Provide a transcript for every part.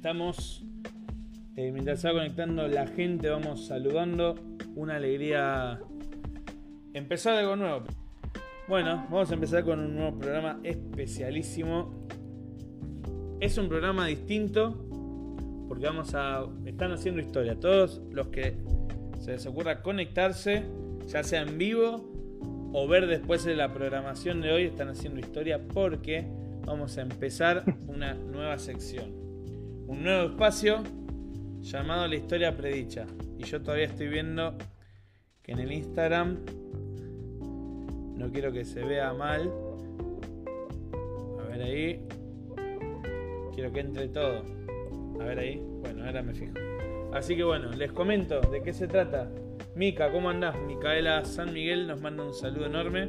estamos. Eh, mientras se va conectando la gente, vamos saludando. Una alegría empezar algo nuevo. Bueno, vamos a empezar con un nuevo programa especialísimo. Es un programa distinto porque vamos a. Están haciendo historia. Todos los que se les ocurra conectarse, ya sea en vivo o ver después de la programación de hoy, están haciendo historia porque vamos a empezar una nueva sección. Un nuevo espacio llamado La Historia Predicha. Y yo todavía estoy viendo que en el Instagram no quiero que se vea mal. A ver ahí. Quiero que entre todo. A ver ahí. Bueno, ahora me fijo. Así que bueno, les comento de qué se trata. Mica, ¿cómo andás? Micaela San Miguel nos manda un saludo enorme.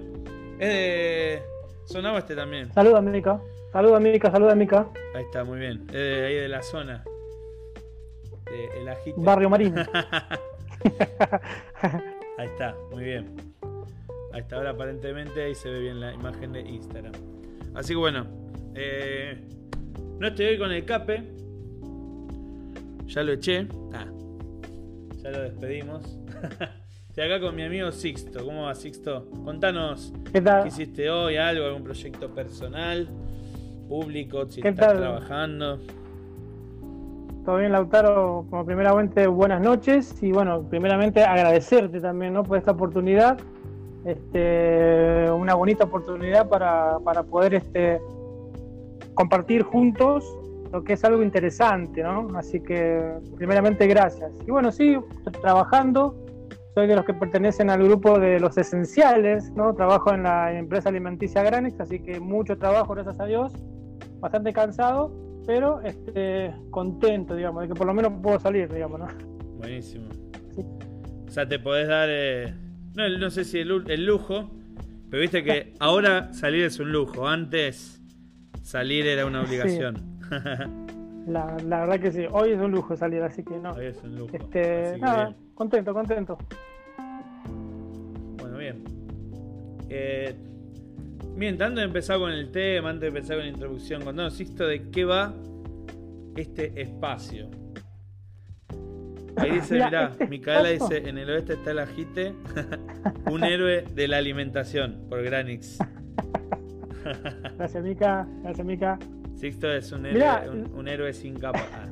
Es Sonaba este también. Saluda, Mica. Saluda, Mica, saluda, Mica. Ahí está, muy bien. Es de ahí de la zona. De el ajite. Barrio Marín. ahí está, muy bien. Ahí está, ahora aparentemente ahí se ve bien la imagen de Instagram. Así que bueno, eh, no estoy hoy con el cape. Ya lo eché. Ah, ya lo despedimos. Estoy acá con mi amigo Sixto. ¿Cómo va Sixto? Contanos ¿Qué tal? qué hiciste hoy, algo, algún proyecto personal, público, si ¿Qué estás tal? trabajando. Todo bien, Lautaro. Como primeramente, buenas noches. Y bueno, primeramente agradecerte también ¿no? por esta oportunidad. Este, una bonita oportunidad para, para poder este, compartir juntos lo que es algo interesante, ¿no? Así que, primeramente, gracias. Y bueno, sí, trabajando. Soy de los que pertenecen al grupo de los esenciales, ¿no? Trabajo en la empresa alimenticia Granex, así que mucho trabajo, gracias a Dios. Bastante cansado, pero este, contento, digamos, de que por lo menos puedo salir, digamos, ¿no? Buenísimo. Sí. O sea, te podés dar, eh, no, no sé si el, el lujo, pero viste que ahora salir es un lujo. Antes salir era una obligación. La, la verdad que sí, hoy es un lujo salir, así que no. Hoy es un lujo. Este, nada, bien. contento, contento. Bueno, bien. Eh, bien, antes de empezar con el tema, antes de empezar con la introducción, contanos, Sixto, de qué va este espacio. Ahí dice, mirá, este Micaela dice, en el oeste está el ajite, un héroe de la alimentación, por Granix. Gracias, Mica, gracias, Mica. Sixto es un héroe, Mirá, un, un héroe sin capa. Ah,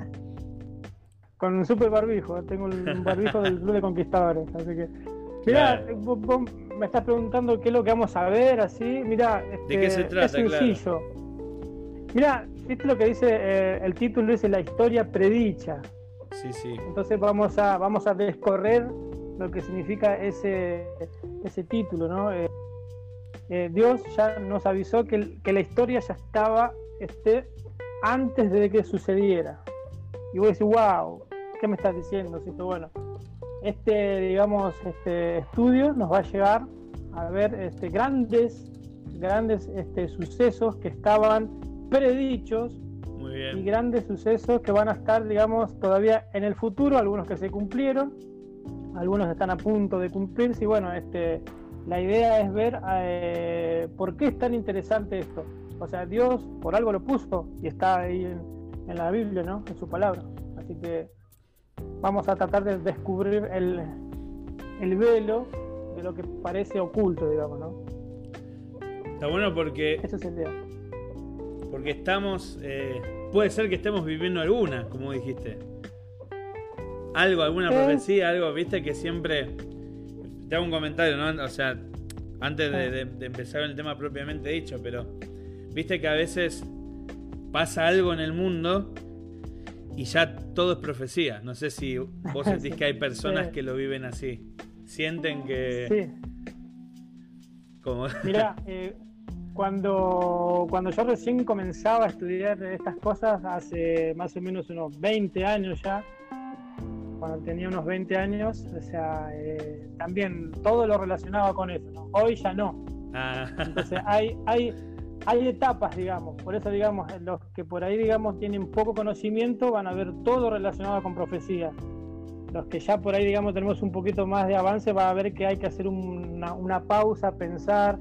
Con un super barbijo, tengo un barbijo del Club de Conquistadores, así que. Mira, Claro. vos, vos me estás preguntando qué es lo que vamos a ver, así. Mira, ¿De qué se trata, es sencillo. Mira, viste lo que dice eh, el título, dice la historia predicha. sí, sí. Entonces vamos a, vamos a descorrer lo que significa ese, ese título, ¿no? Eh, eh, Dios ya nos avisó que, que la historia ya estaba este, antes de que sucediera. Y vos decís, wow, ¿qué me estás diciendo? Así que bueno, este, digamos, este estudio nos va a llevar a ver este, grandes, grandes este, sucesos que estaban predichos Muy y bien. grandes sucesos que van a estar, digamos, todavía en el futuro, algunos que se cumplieron, algunos están a punto de cumplirse y bueno, este, la idea es ver eh, por qué es tan interesante esto. O sea, Dios por algo lo puso y está ahí en, en la Biblia, ¿no? En su palabra. Así que vamos a tratar de descubrir el, el velo de lo que parece oculto, digamos, ¿no? Está bueno porque Esa es la idea. Porque estamos. eh, puede ser que estemos viviendo alguna, como dijiste. Algo, alguna Eh. profecía, algo, viste, que siempre. Te hago un comentario, ¿no? O sea, antes de, de- de empezar el tema propiamente dicho, pero. Viste que a veces pasa algo en el mundo y ya todo es profecía. No sé si vos sentís que hay personas sí. que lo viven así. Sienten que. Sí. Como, Mira, eh, cuando, cuando yo recién comenzaba a estudiar estas cosas, hace más o menos unos 20 años ya, cuando tenía unos 20 años, o sea, eh, también todo lo relacionaba con eso, ¿no? Hoy ya no. Ah, Entonces hay, hay, hay etapas, digamos, por eso, digamos, los que por ahí, digamos, tienen poco conocimiento van a ver todo relacionado con profecía. Los que ya por ahí, digamos, tenemos un poquito más de avance, va a ver que hay que hacer una, una pausa, pensar,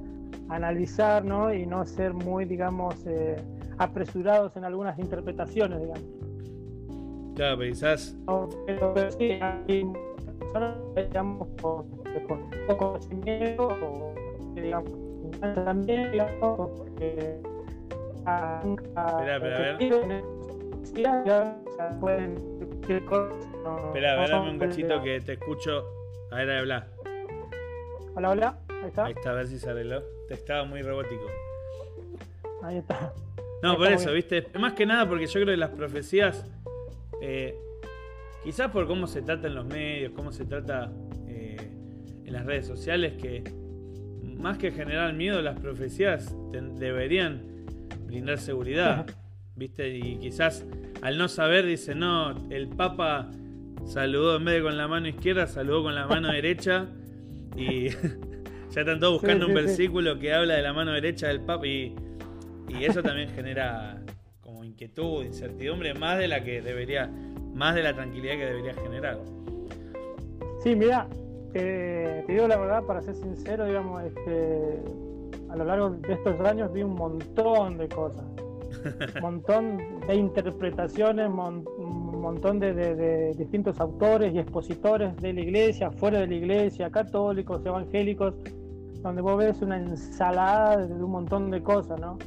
analizar, ¿no? Y no ser muy, digamos, eh, apresurados en algunas interpretaciones, digamos. Claro, quizás. No, pero, pero sí, hay personas digamos, con, con poco conocimiento o digamos, también, digamos, porque. ah, nunca Espera, espera, a ver. Espera, dame un cachito que te escucho. A ver, habla. Hola, hola, ahí está. Ahí está, a ver si se arregló. Te estaba muy robótico. Ahí está. No, Ahí por está eso, ¿viste? Más que nada porque yo creo que las profecías, eh, quizás por cómo se trata en los medios, cómo se trata eh, en las redes sociales, que más que generar miedo, las profecías deberían brindar seguridad, ¿viste? Y quizás al no saber dicen, no, el Papa saludó en vez de con la mano izquierda, saludó con la mano derecha y ya están todos buscando Sí, un sí, sí. versículo que habla de la mano derecha del Papa y, y eso también genera como inquietud, incertidumbre, más de la que debería, más de la tranquilidad que debería generar. Sí, mira, te, te digo la verdad, para ser sincero, digamos, este, a lo largo de estos años vi un montón de cosas, un montón de interpretaciones, mon- un montón de, de- de distintos autores y expositores de la iglesia, fuera de la iglesia, católicos, evangélicos, donde vos ves una ensalada de, un montón de cosas, ¿no?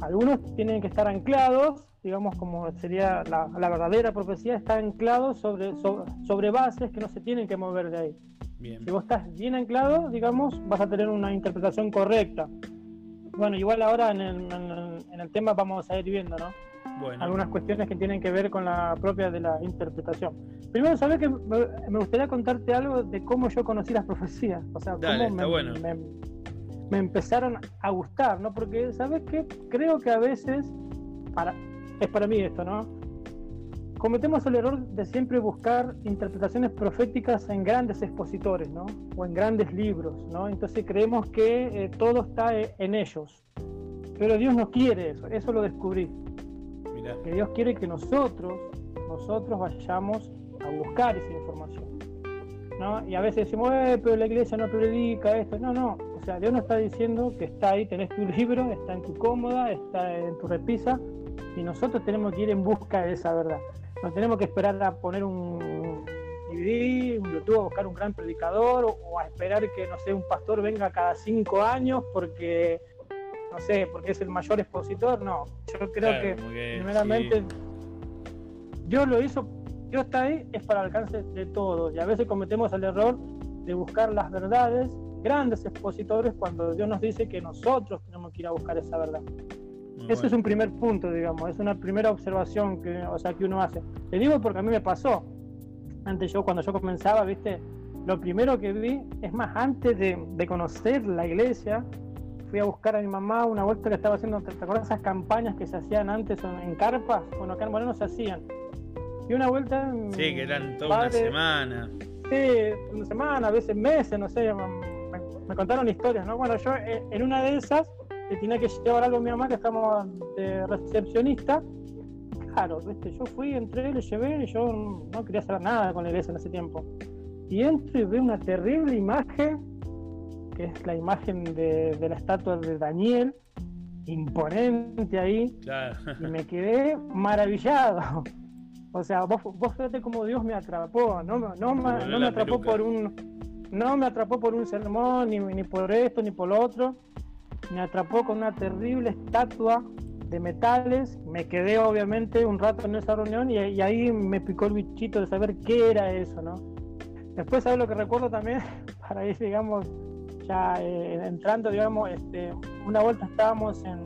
Algunos tienen que estar anclados, digamos, como sería la, la verdadera profecía, está anclado sobre, sobre, sobre bases que no se tienen que mover de ahí. Bien. Si vos estás bien anclado, digamos, vas a tener una interpretación correcta. Bueno, igual ahora en el, en el- tema vamos a ir viendo, ¿no? Bueno, Algunas cuestiones que tienen que ver con la propia de la interpretación. Primero, sabes que me gustaría contarte algo de cómo yo conocí las profecías. O sea, Dale, cómo me, bueno. me, me empezaron a gustar, ¿no? Porque, ¿sabes qué? Creo que a veces, para, es para mí esto, ¿no? Cometemos el error de siempre buscar interpretaciones proféticas en grandes expositores, ¿no? O en grandes libros, ¿no? Entonces creemos que eh, todo está eh, en ellos. Pero Dios no quiere eso, eso lo descubrí mirá. que Dios quiere que nosotros, nosotros vayamos a buscar esa información. ¿no? Y a veces decimos, eh, pero la iglesia no predica esto. No, no. O sea, Dios nos está diciendo que está ahí, tenés tu libro, está en tu cómoda, está en tu repisa, y nosotros tenemos que ir en busca de esa verdad. No tenemos que esperar a poner un DVD, un YouTube, a buscar un gran predicador, o, o a esperar que, no sé, un pastor venga cada cinco años porque, no sé, porque es el mayor expositor. No, yo creo Claro, que como que, primeramente sí. Dios lo hizo, Dios está ahí, es para el alcance de todos. Y a veces cometemos el error de buscar las verdades, grandes expositores, cuando Dios nos dice que nosotros tenemos que ir a buscar esa verdad. Muy Eso es bueno. un primer punto, digamos, es una primera observación que, o sea, que uno hace. Te digo porque a mí me pasó. Antes yo, cuando yo comenzaba, viste, lo primero que vi, es más, antes de, de conocer la iglesia, fui a buscar a mi mamá una vuelta que estaba haciendo, ¿te acuerdas esas campañas que se hacían antes en, en carpas? Bueno, acá en Moreno se hacían. Y una vuelta... Sí, que eran toda una padre- semana. Sí, una semana, a veces meses, no sé, me, me contaron historias, ¿no? Bueno, yo eh, en una de esas le tenía que llevar algo a mi mamá, que estamos de recepcionista. Claro, ¿viste? yo fui, entré, le llevé, y yo no quería hacer nada con la iglesia en ese tiempo. Y entro y veo una terrible imagen, que es la imagen de, de la estatua de Daniel, imponente ahí, Claro. y me quedé maravillado. O sea, vos, vos fíjate cómo Dios me atrapó, no, me- no, me- no me atrapó peluca. por un no me atrapó por un sermón, ni, ni por esto, ni por lo otro. Me atrapó con una terrible estatua de metales. Me quedé obviamente un rato en esa reunión y, ahí me picó el bichito de saber qué era eso, ¿no? Después, ¿sabes lo que recuerdo también? Para ir, digamos, ya eh, entrando, digamos, este, una vuelta estábamos en,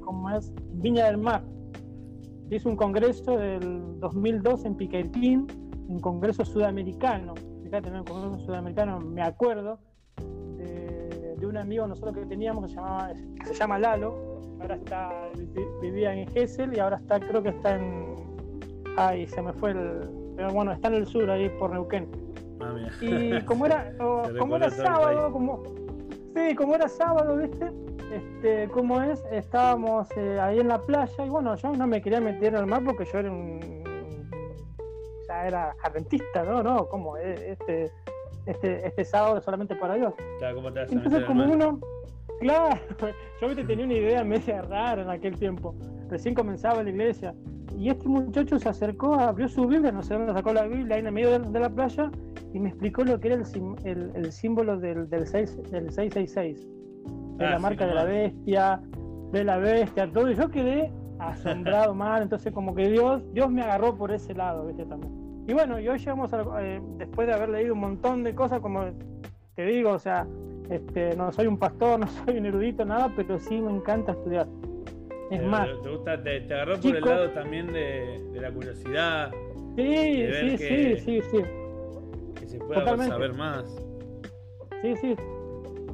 ¿cómo es? Viña del Mar. Hizo un congreso del 2002 en Piquetín, un congreso sudamericano. Fíjate, un congreso sudamericano, me acuerdo de, un amigo nosotros que teníamos que se, llamaba, se llama Lalo, ahora está, vi- vivía en Gessel y ahora está, creo que está en, ay, se me fue el, pero bueno, está en el sur, ahí por Neuquén. Ah. Y como era, o- como era sábado, como, sí, como era sábado, ¿viste? Este, ¿cómo es? Estábamos eh, ahí en la playa y bueno, yo no me quería meter al mar porque yo era un, ya era adventista, ¿no? No, ¿cómo? Eh, Este, este, este sábado solamente para Dios. Claro, ¿cómo te vas a Entonces como uno, claro, yo viste tenía una idea media rara en aquel tiempo. Recién comenzaba la iglesia y este muchacho se acercó, abrió su Biblia, no sé dónde sacó la Biblia, ahí en el medio de, la playa, y me explicó lo que era el, el, símbolo del, del, 6, del 666, de la ah, marca de la bestia, de la bestia, todo. Y yo quedé asombrado mal, entonces como que Dios, Dios me agarró por ese lado, ¿viste? También. Y bueno, y hoy llegamos a, eh, después de haber leído un montón de cosas, como te digo, o sea, este, no soy un pastor, no soy un erudito, nada, pero sí me encanta estudiar. Es más. ¿Te, gusta, te, agarró por el lado también de, la curiosidad? Sí, sí, sí, sí, sí. Que se pueda saber más. Sí, sí,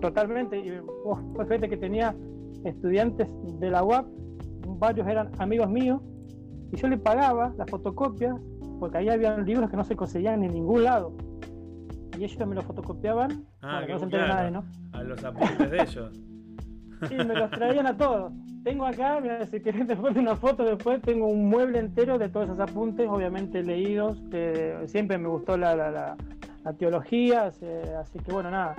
totalmente. Y oh, fíjate que tenía estudiantes de la UAP, varios eran amigos míos, y yo le pagaba las fotocopias, porque ahí había libros que no se conseguían en ningún lado. Y ellos me los fotocopiaban, ah, no se nadie, ¿no? A los apuntes de ellos. Sí, me los traían a todos. Tengo acá, mira, si querés después de una foto después, tengo un mueble entero de todos esos apuntes, obviamente leídos, que siempre me gustó la, la, la, teología, así que bueno, nada.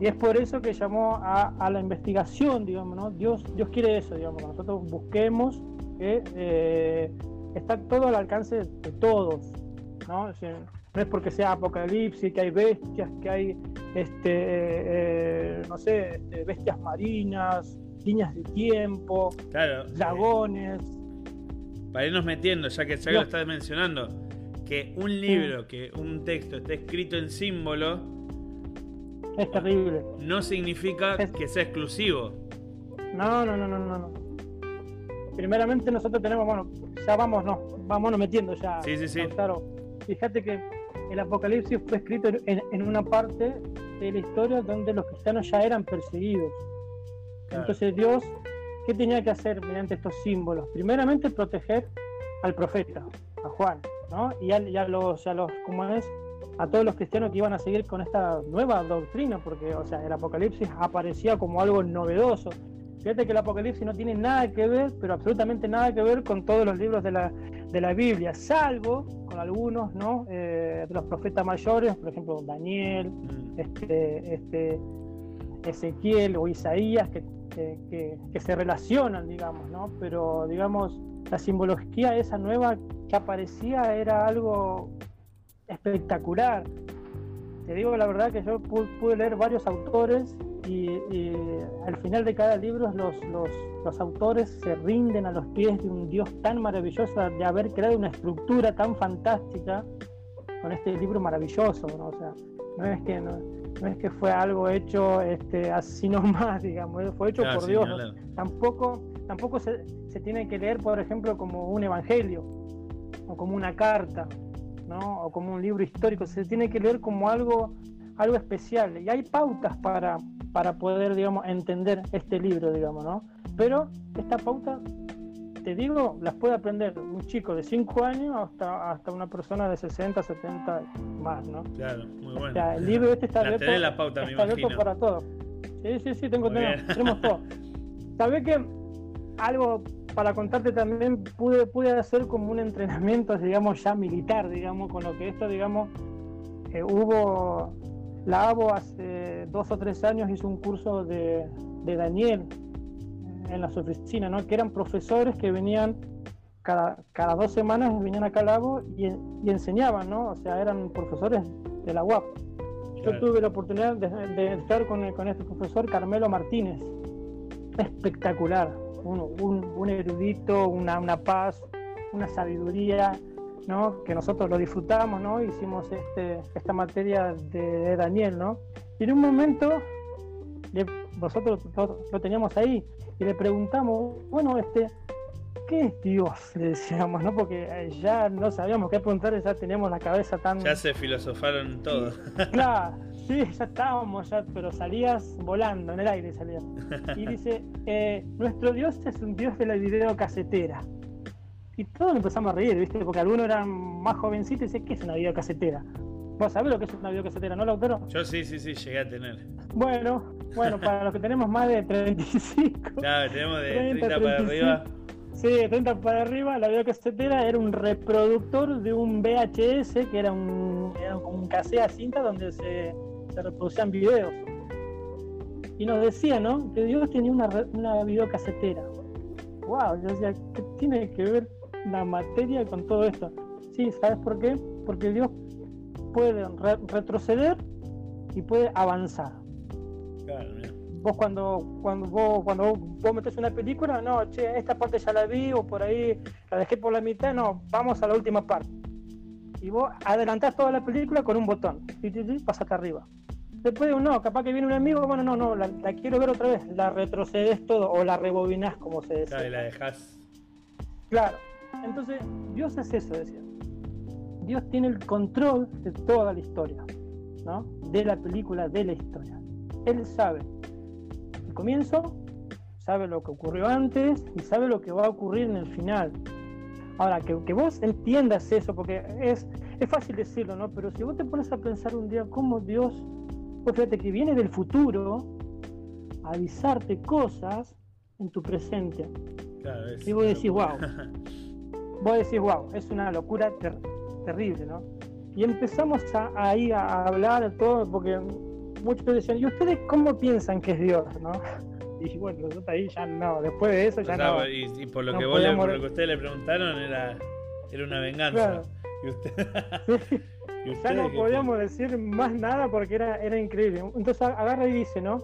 Y es por eso que llamó a, a la investigación, digamos, ¿no? Dios, Dios quiere eso, digamos, que nosotros busquemos que eh, está todo al alcance de todos, ¿no? no es porque sea apocalipsis, que hay bestias, que hay, este, eh, no sé, este, bestias marinas, líneas de tiempo, dragones. para irnos metiendo, ya que ya lo estás mencionando, que un libro, que un texto esté escrito en símbolo, es terrible. No significa que sea exclusivo. No, no, no, no, no, no. Primeramente nosotros tenemos, bueno, ya vamos, no, vámonos metiendo ya. Sí, sí, sí. Claro, fíjate que el Apocalipsis fue escrito en, una parte de la historia donde los cristianos ya eran perseguidos. Entonces Dios, ¿qué tenía que hacer mediante estos símbolos? Primeramente proteger al profeta, a Juan, ¿no? Y a, los, a los, ¿cómo es? A todos los cristianos que iban a seguir con esta nueva doctrina, porque, o sea, el Apocalipsis aparecía como algo novedoso. Fíjate que el Apocalipsis no tiene nada que ver, pero absolutamente nada que ver con todos los libros de la, de la Biblia, salvo con algunos, ¿no? Eh, de los profetas mayores, por ejemplo, Daniel, mm. este, este, Ezequiel o Isaías, que, que, se relacionan, digamos, ¿no? Pero, digamos, la simbología esa nueva que aparecía era algo espectacular. Te digo la verdad que yo pude leer varios autores y, al final de cada libro los, los, los, autores se rinden a los pies de un Dios tan maravilloso de haber creado una estructura tan fantástica con este libro maravilloso, ¿no? O sea, no es que no, es que fue algo hecho este, así nomás, digamos, fue hecho por Dios. Tampoco, tampoco se, se, tiene que leer, por ejemplo, como un evangelio o como una carta, ¿no? O como un libro histórico, se tiene que leer como algo algo especial y hay pautas para, para poder, digamos, entender este libro, digamos, ¿no? Pero esta pauta, te digo, las puede aprender un chico de 5 años hasta, hasta una persona de 60, 70 más, ¿no? Claro, muy bueno. O sea, el libro este está abierto, la pauta, está abierto para todos. Sí, sí, sí, tengo, tenemos, tenemos todo. ¿Sabés que algo para contarte también pude, pude hacer como un entrenamiento, digamos, ya militar, digamos, con lo que esto, digamos, eh, hubo la ABO hace dos o tres años hizo un curso de, Daniel eh, en las oficinas, ¿no? que eran profesores que venían cada, cada dos semanas, venían acá al ABO y, enseñaban, ¿no? o sea, eran profesores de la UAP. Yo tuve la oportunidad de, estar con, con, este profesor Carmelo Martínez, espectacular, un, un, erudito, una, una paz, una sabiduría que nosotros lo disfrutamos, ¿no? hicimos este, esta materia de, Daniel, ¿no? y en un momento nosotros lo, teníamos ahí y le preguntamos, bueno, este, ¿qué es Dios? Le decíamos, ¿no? Porque ya no sabíamos qué preguntar, ya teníamos la cabeza tan... Ya se filosofaron todo. claro, sí, ya estábamos, ya, pero salías volando, en el aire salías. Y dice, eh, nuestro Dios es un Dios de la videocasetera. Y todos empezamos a reír, ¿viste? Porque algunos eran más jovencitos y dicen, ¿qué es una videocasetera? ¿Vos sabés lo que es una videocasetera, no, Lautaro? Yo sí, sí, sí, llegué a tener. Bueno, bueno, para los que tenemos más de 35. Claro, tenemos de 30, para arriba. Sí, de 30 para arriba, la videocasetera era un reproductor de un VHS, que era un, era un casea cinta donde se, se, reproducían videos. Y nos decía, ¿no? Que Dios tenía una, una videocasetera. Wow, yo decía, ¿qué tiene que ver la materia con todo esto. Sí, ¿sabes por qué? Porque Dios puede retroceder y puede avanzar. Claro, vos cuando cuando vos cuando vos metes una película, no, che, esta parte ya la vi o por ahí la dejé por la mitad, no, vamos a la última parte. Y vos adelantás toda la película con un botón, y pasate arriba. Después de no, capaz que viene un amigo, bueno, no, no, la, quiero ver otra vez, la retrocedes todo o la rebobinás como se dice. Claro, y la dejas. Claro, entonces Dios es eso, decía. Dios tiene el control de toda la historia, ¿no? De la película, de la historia. Él sabe comienzo, sabe lo que ocurrió antes y sabe lo que va a ocurrir en el final. Ahora, que, vos entiendas eso, porque es, es fácil decirlo, ¿no? Pero si vos te pones a pensar un día cómo Dios, pues fíjate que viene del futuro a avisarte cosas en tu presente. y vos decís, wow. vos decís, wow, es una locura terrible, ¿no? Y empezamos a, ahí a hablar todo, porque muchos decían, ¿y ustedes cómo piensan que es Dios? ¿no? Y bueno, nosotros ahí ya no, después de eso ya no. Y, por lo que vos le, por lo que ustedes le preguntaron era, era una venganza. Y, usted... ya no podíamos decir más nada porque era, era increíble. Entonces agarra y dice, ¿no?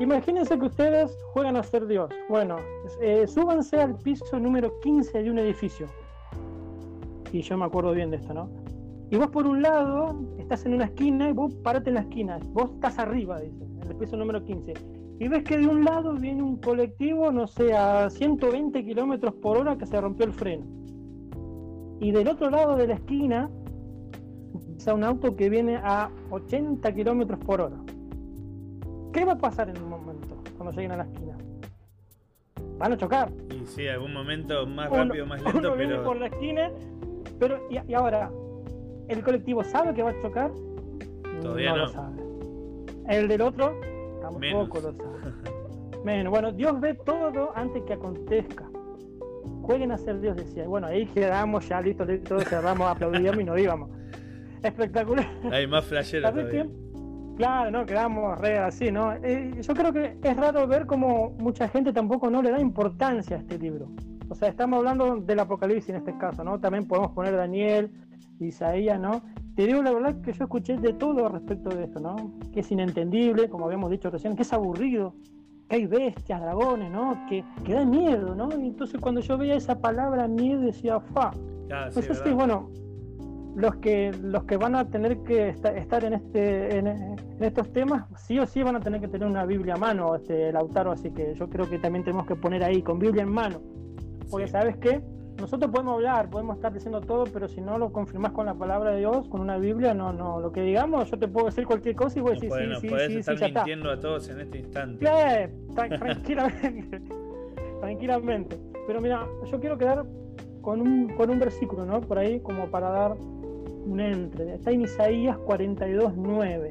Imagínense que ustedes juegan a ser Dios. Bueno, eh, súbanse al piso número 15 de un edificio. Y yo me acuerdo bien de esto, ¿no? Y vos por un lado estás en una esquina y vos parate en la esquina. Vos estás arriba, dice, en el piso número 15. Y ves que de un lado viene un colectivo, no sé, a 120 kilómetros por hora que se rompió el freno. Y del otro lado de la esquina está un auto que viene a 80 kilómetros por hora. ¿Qué va a pasar en un momento cuando lleguen a la esquina? Van a chocar. Y sí, algún momento más rápido, más lento, uno pero. Viene por la esquina, pero y ahora, ¿El colectivo sabe que va a chocar? Todavía no, lo sabe. El del otro tampoco lo sabe. Menos. Bueno, Dios ve todo antes que acontezca. Jueguen a ser Dios, decía. Bueno, ahí quedamos ya listos, listos, cerramos, aplaudíamos y nos íbamos. Espectacular. Hay más flashero Claro, no, quedamos re así, ¿no? Eh, yo creo que es raro ver como mucha gente tampoco no le da importancia a este libro. O sea, estamos hablando del Apocalipsis en este caso, ¿no? También podemos poner Daniel, Isaías, ¿no? Te digo la verdad que yo escuché de todo respecto de esto, ¿no? Que es inentendible, como habíamos dicho recién, que es aburrido, que hay bestias, dragones, ¿no? Que, que da miedo, ¿no? Y entonces cuando yo veía esa palabra miedo decía, fa. pues sí, bueno, los que los que van a tener que estar en este en, estos temas sí o sí van a tener que tener una Biblia a mano este Lautaro así que yo creo que también tenemos que poner ahí con Biblia en mano porque sabes qué nosotros podemos hablar, podemos estar diciendo todo, pero si no lo confirmas con la palabra de Dios, con una Biblia, no, no, lo que digamos, yo te puedo decir cualquier cosa y voy a decir sí, sí, sí, estar mintiendo a todos en este instante. tranquilamente, tranquilamente. Pero mira, yo quiero quedar con un, con un versículo, ¿no? Por ahí, como para dar un entre. Está en Isaías 42, 9.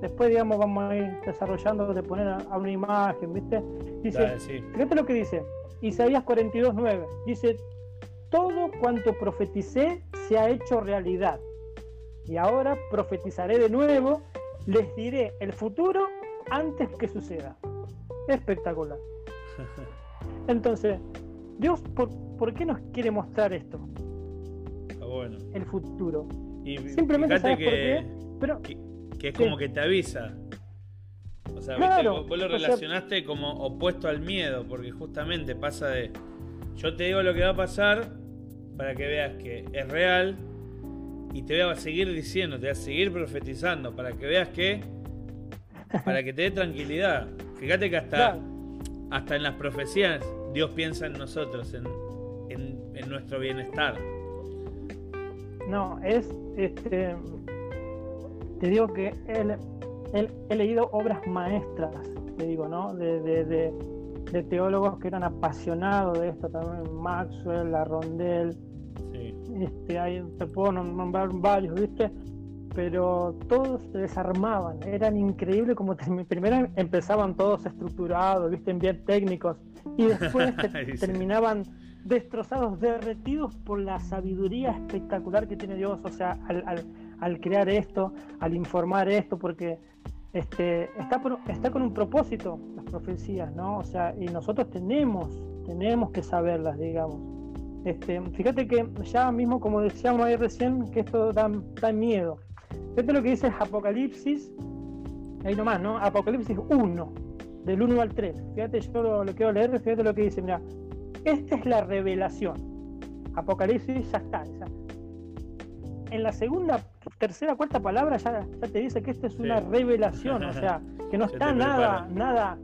Después, digamos, vamos a ir desarrollando de poner a, una imagen, ¿viste? Dice, fíjate lo que dice. Isaías 42, 9. Dice, todo cuanto profeticé se ha hecho realidad. Y ahora profetizaré de nuevo, les diré el futuro antes que suceda. Espectacular. Entonces, Dios, ¿por, qué nos quiere mostrar esto? Bueno. El futuro. Y Simplemente sabes que, por qué, pero que, es como que te avisa. O sea, vos, lo relacionaste como opuesto al miedo, porque justamente pasa de yo te digo lo que va a pasar para que veas que es real y te voy a seguir diciendo, te voy a seguir profetizando para que veas que para que te dé tranquilidad. Fíjate que hasta, hasta en las profecías Dios piensa en nosotros, en, en, nuestro bienestar. No, es este te digo que él, he leído obras maestras, te digo, ¿no? De, de, de, de, teólogos que eran apasionados de esto también, Maxwell, La Rondel, este, hay, te puedo nombrar varios, ¿viste? Pero todos se desarmaban, eran increíbles como primero empezaban todos estructurados, ¿viste? Bien técnicos, y después terminaban destrozados, derretidos por la sabiduría espectacular que tiene Dios, o sea, al, crear esto, al informar esto, porque este, está, está con un propósito las profecías, ¿no? O sea, y nosotros tenemos, tenemos que saberlas, digamos. Este, fíjate que ya mismo, como decíamos ahí recién, que esto da, da miedo. Fíjate lo que dice Apocalipsis, ahí nomás, ¿no? Apocalipsis 1, del 1 al 3. Fíjate, yo lo, lo, quiero leer, fíjate lo que dice, mira, esta es la revelación. Apocalipsis ya está. En la segunda, tercera, cuarta palabra ya, ya te dice que esto es una revelación, o sea, que no está nada, nada,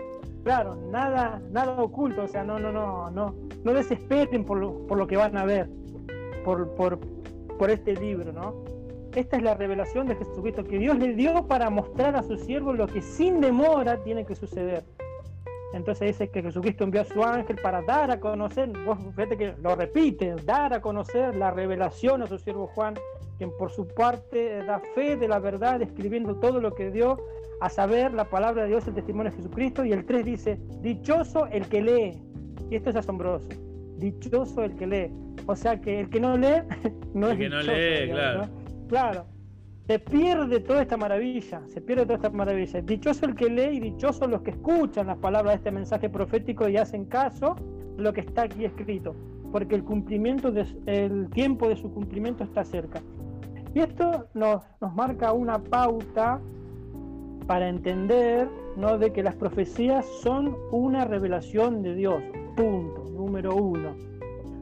claro, nada, nada oculto, o sea, no, no, no, no, no desesperen por lo, por lo que van a ver, por, por, por este libro, ¿no? Esta es la revelación de Jesucristo que Dios le dio para mostrar a su siervo lo que sin demora tiene que suceder. Entonces dice que Jesucristo envió a su ángel para dar a conocer, vos fíjate que lo repite, dar a conocer la revelación a su siervo Juan, quien por su parte da fe de la verdad, escribiendo todo lo que dio, a saber la palabra de Dios, el testimonio de Jesucristo. Y el 3 dice, dichoso el que lee. Y esto es asombroso. Dichoso el que lee. O sea que el que no lee, no el es que dichoso, no lee, digamos, claro. ¿no? Claro. Se pierde toda esta maravilla, se pierde toda esta maravilla. Dichoso el que lee y dichoso los que escuchan las palabras de este mensaje profético y hacen caso de lo que está aquí escrito, porque el cumplimiento el tiempo de su cumplimiento está cerca. Y esto nos, nos marca una pauta para entender ¿no? de que las profecías son una revelación de Dios. Punto, número uno.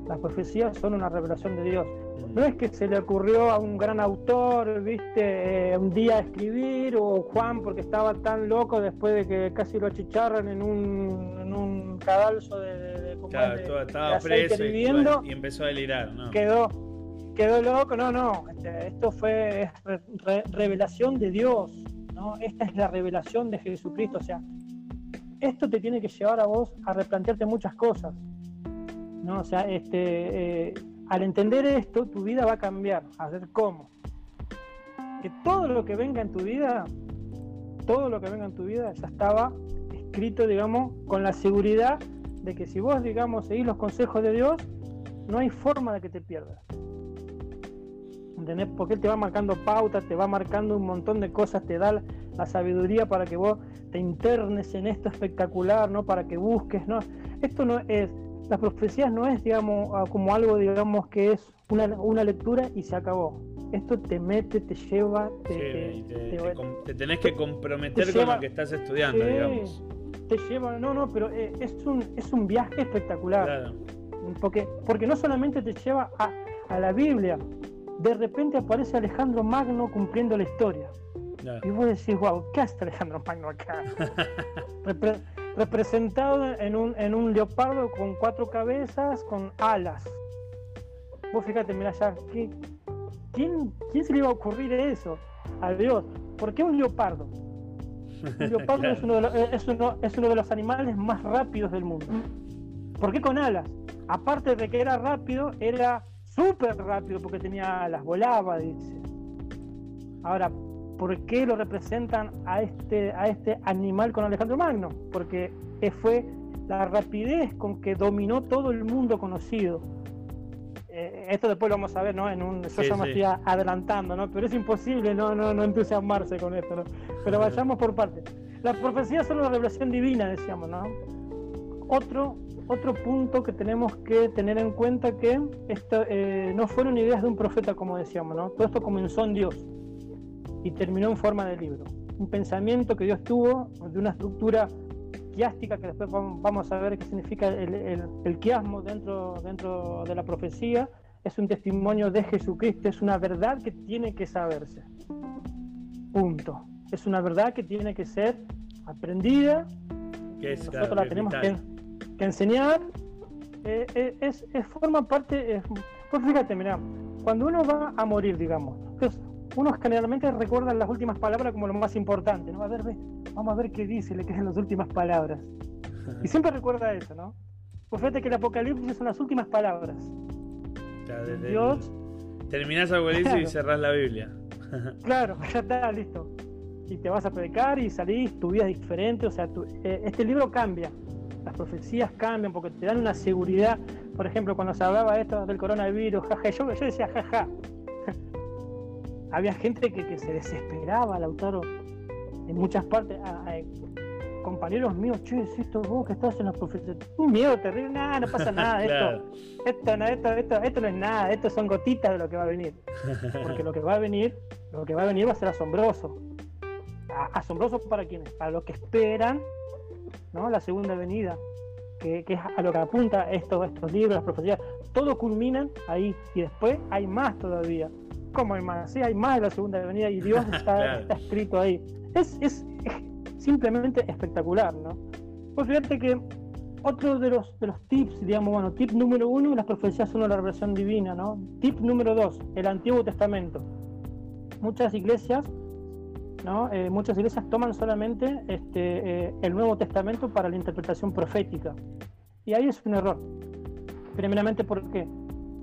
Las profecías son una revelación de Dios. No es que se le ocurrió a un gran autor, viste, eh, un día escribir, o Juan porque estaba tan loco después de que casi lo achicharran en un, en un cadalso de, de, de, como Claro, de- todo- de estaba preso y, y empezó a delirar, ¿no? quedó, quedó loco. No, no, este, esto fue es re- re- revelación de Dios, ¿no? Esta es la revelación de Jesucristo, o sea, esto te tiene que llevar a vos a replantearte muchas cosas, ¿no? O sea, este, eh, al entender esto, tu vida va a cambiar. A ver cómo. Que todo lo que venga en tu vida, todo lo que venga en tu vida ya estaba escrito, digamos, con la seguridad de que si vos, digamos, seguís los consejos de Dios, no hay forma de que te pierdas. ¿Entendés? Porque Él te va marcando pautas, te va marcando un montón de cosas, te da la sabiduría para que vos te internes en esto espectacular, ¿no? Para que busques, ¿no? Esto no es, las profecías no es, digamos, ah, como algo, digamos, que es una, una lectura y se acabó. Esto te mete, te lleva, te, Sí, te- te, tenés que comprometer te con lo que estás estudiando, Sí. digamos. te lleva, no, no, pero eh, es un, es un viaje espectacular. Claro. Porque, porque no solamente te lleva a, a la Biblia, de repente aparece Alejandro Magno cumpliendo la historia. claro. Y vos decís, wow, ¿qué hace Alejandro Magno acá? Repre- representado en un, en un leopardo con cuatro cabezas, con alas. Vos fíjate, mira ya, ¿qué- ¿quién, ¿quién se le iba a ocurrir eso? A Dios. ¿Por qué un leopardo? Un leopardo Claro. es, uno de los, es, uno, es uno de los animales más rápidos del mundo. ¿Por qué con alas? Aparte de que era rápido, era súper rápido porque tenía alas, volaba, dice. Ahora, ¿por qué lo representan a este, a este animal con Alejandro Magno? Porque eh, fue la rapidez con que dominó todo el mundo conocido. Eh, esto después lo vamos a ver, ¿no? En un, yo Sí, ya me sí. estoy adelantando, ¿no? Pero es imposible no, no, no entusiasmarse con esto, ¿no? Pero vayamos por partes. Las profecías son una revelación divina, decíamos, ¿no? Otro, otro punto que tenemos que tener en cuenta que esto, eh, no fueron ideas de un profeta, como decíamos, ¿no? Todo esto comenzó en Dios y terminó en forma de libro. Un pensamiento que Dios tuvo de una estructura quiástica, que después vam- vamos a ver qué significa el, el, el quiasmo dentro, dentro de la profecía, es un testimonio de Jesucristo, es una verdad que tiene que saberse. Punto. Es una verdad que tiene que ser aprendida, Que es, nosotros la tenemos que, que enseñar. eh, eh, es, es- forma parte. eh, pues fíjate, mira, cuando uno va a morir, digamos, uno generalmente recuerda las últimas palabras como lo más importante, ¿no? A ver, ve, vamos a ver qué dice, le quedan las últimas palabras. Y siempre recuerda eso, ¿no? Pues fíjate que el Apocalipsis son las últimas palabras. O sea, desde Dios, el- terminás Apocalipsis y Claro. cerrás la Biblia. claro, ya está, listo. Y te vas a predicar y salís, tu vida es diferente, o sea, tu- eh, este libro cambia. Las profecías cambian porque te dan una seguridad. Por ejemplo, cuando se hablaba esto del coronavirus, jaja, yo, yo decía jaja. Había gente que, que se desesperaba, Lautaro, en muchas partes, a- a- compañeros míos, che, es esto vos que estás en la profecía, un miedo terrible, nada, no pasa nada, esto, esto, no, esto, esto, esto no es nada, esto son gotitas de lo que va a venir. Porque lo que va a venir, lo que va a venir va a ser asombroso. asombroso para quienes, para los que esperan ¿no? la segunda venida, que, es a lo que apunta estos, estos libros, las profecías, todo culminan ahí y después hay más todavía. ¿Cómo hay más? Sí, hay más de la segunda venida y Dios está, está escrito ahí. Es, es, simplemente espectacular, ¿no? Pues fíjate que otro de los, de los tips, digamos, bueno, tip número uno, las profecías son la revelación divina, ¿no? Tip número dos, el Antiguo Testamento. Muchas iglesias, ¿no? Eh, muchas iglesias toman solamente este, eh, el Nuevo Testamento para la interpretación profética. Y ahí es un error. Primeramente, ¿por qué?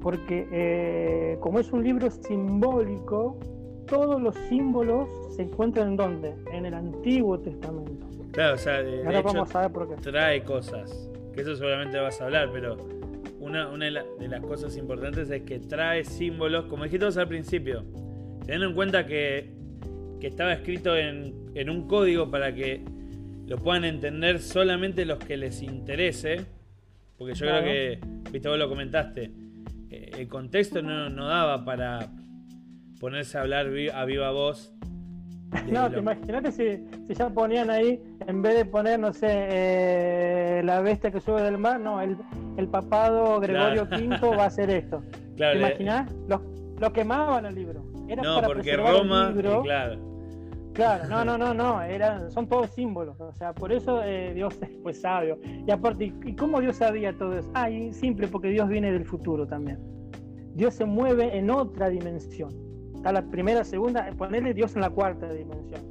Porque eh, como es un libro simbólico, todos los símbolos se encuentran en dónde? En el Antiguo Testamento. Claro, o sea, de, Ahora vamos a ver por qué. trae cosas, que eso seguramente vas a hablar, pero una, una de, las cosas importantes es que trae símbolos, como dijiste al principio, teniendo en cuenta que, que estaba escrito en, en, un código para que lo puedan entender solamente los que les interese, porque yo creo que, viste, vos lo comentaste, el contexto no, no daba para ponerse a hablar a viva voz. No, te imagínate si, si, ya ponían ahí, en vez de poner, no sé, eh, la bestia que sube del mar, no, el, el papado Gregorio V va a hacer esto. Claro, ¿Te imaginas? Lo, lo, quemaban el libro. Era no, porque Roma, claro. Claro, no, no, no, no, eran, son todos símbolos, o sea, por eso eh, Dios es pues sabio. Y aparte, ¿y cómo Dios sabía todo eso? Ah, simple, porque Dios viene del futuro también. Dios se mueve en otra dimensión Está la primera, segunda, ponerle Dios en la cuarta dimensión.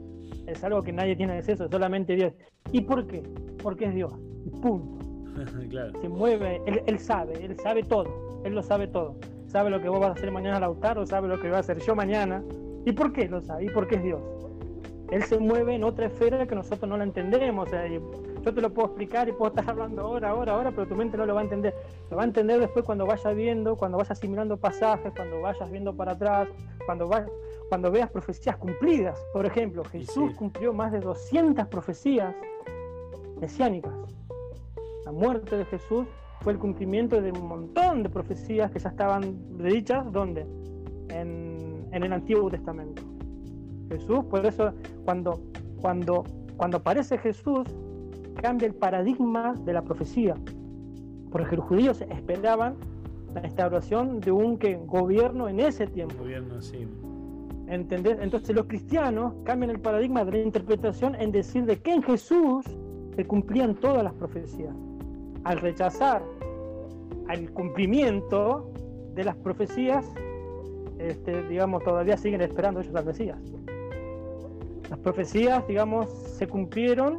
Es algo que nadie tiene acceso, solamente Dios. ¿Y por qué? Porque es Dios. punto. Se mueve, él, sabe, él sabe todo. Él lo sabe todo. Sabe lo que vos vas a hacer mañana Lautaro, sabe lo que va a hacer yo mañana. ¿Y por qué lo sabe? ¿Y por qué es Dios? Él se mueve en otra esfera que nosotros no la entendemos. yo te lo puedo explicar y puedo estar hablando ahora, ahora, ahora, pero tu mente no lo va a entender. Lo va a entender después cuando vayas viendo, cuando vayas asimilando pasajes, cuando vayas viendo para atrás, cuando, cuando veas profecías cumplidas. Por ejemplo, Jesús cumplió más de 200 profecías mesiánicas. La muerte de Jesús fue el cumplimiento de un montón de profecías que ya estaban dichas, ¿dónde? En, en el Antiguo Testamento. Jesús, por eso cuando, cuando, cuando aparece Jesús, cambia el paradigma de la profecía. Porque los judíos esperaban la instauración de un ¿qué? gobierno en ese tiempo. Gobierno, sí. ¿Entendés? Entonces los cristianos cambian el paradigma de la interpretación en decir de que en Jesús se cumplían todas las profecías. Al rechazar al cumplimiento de las profecías, este, digamos, todavía siguen esperando ellos las Mesías. Las profecías, digamos, se cumplieron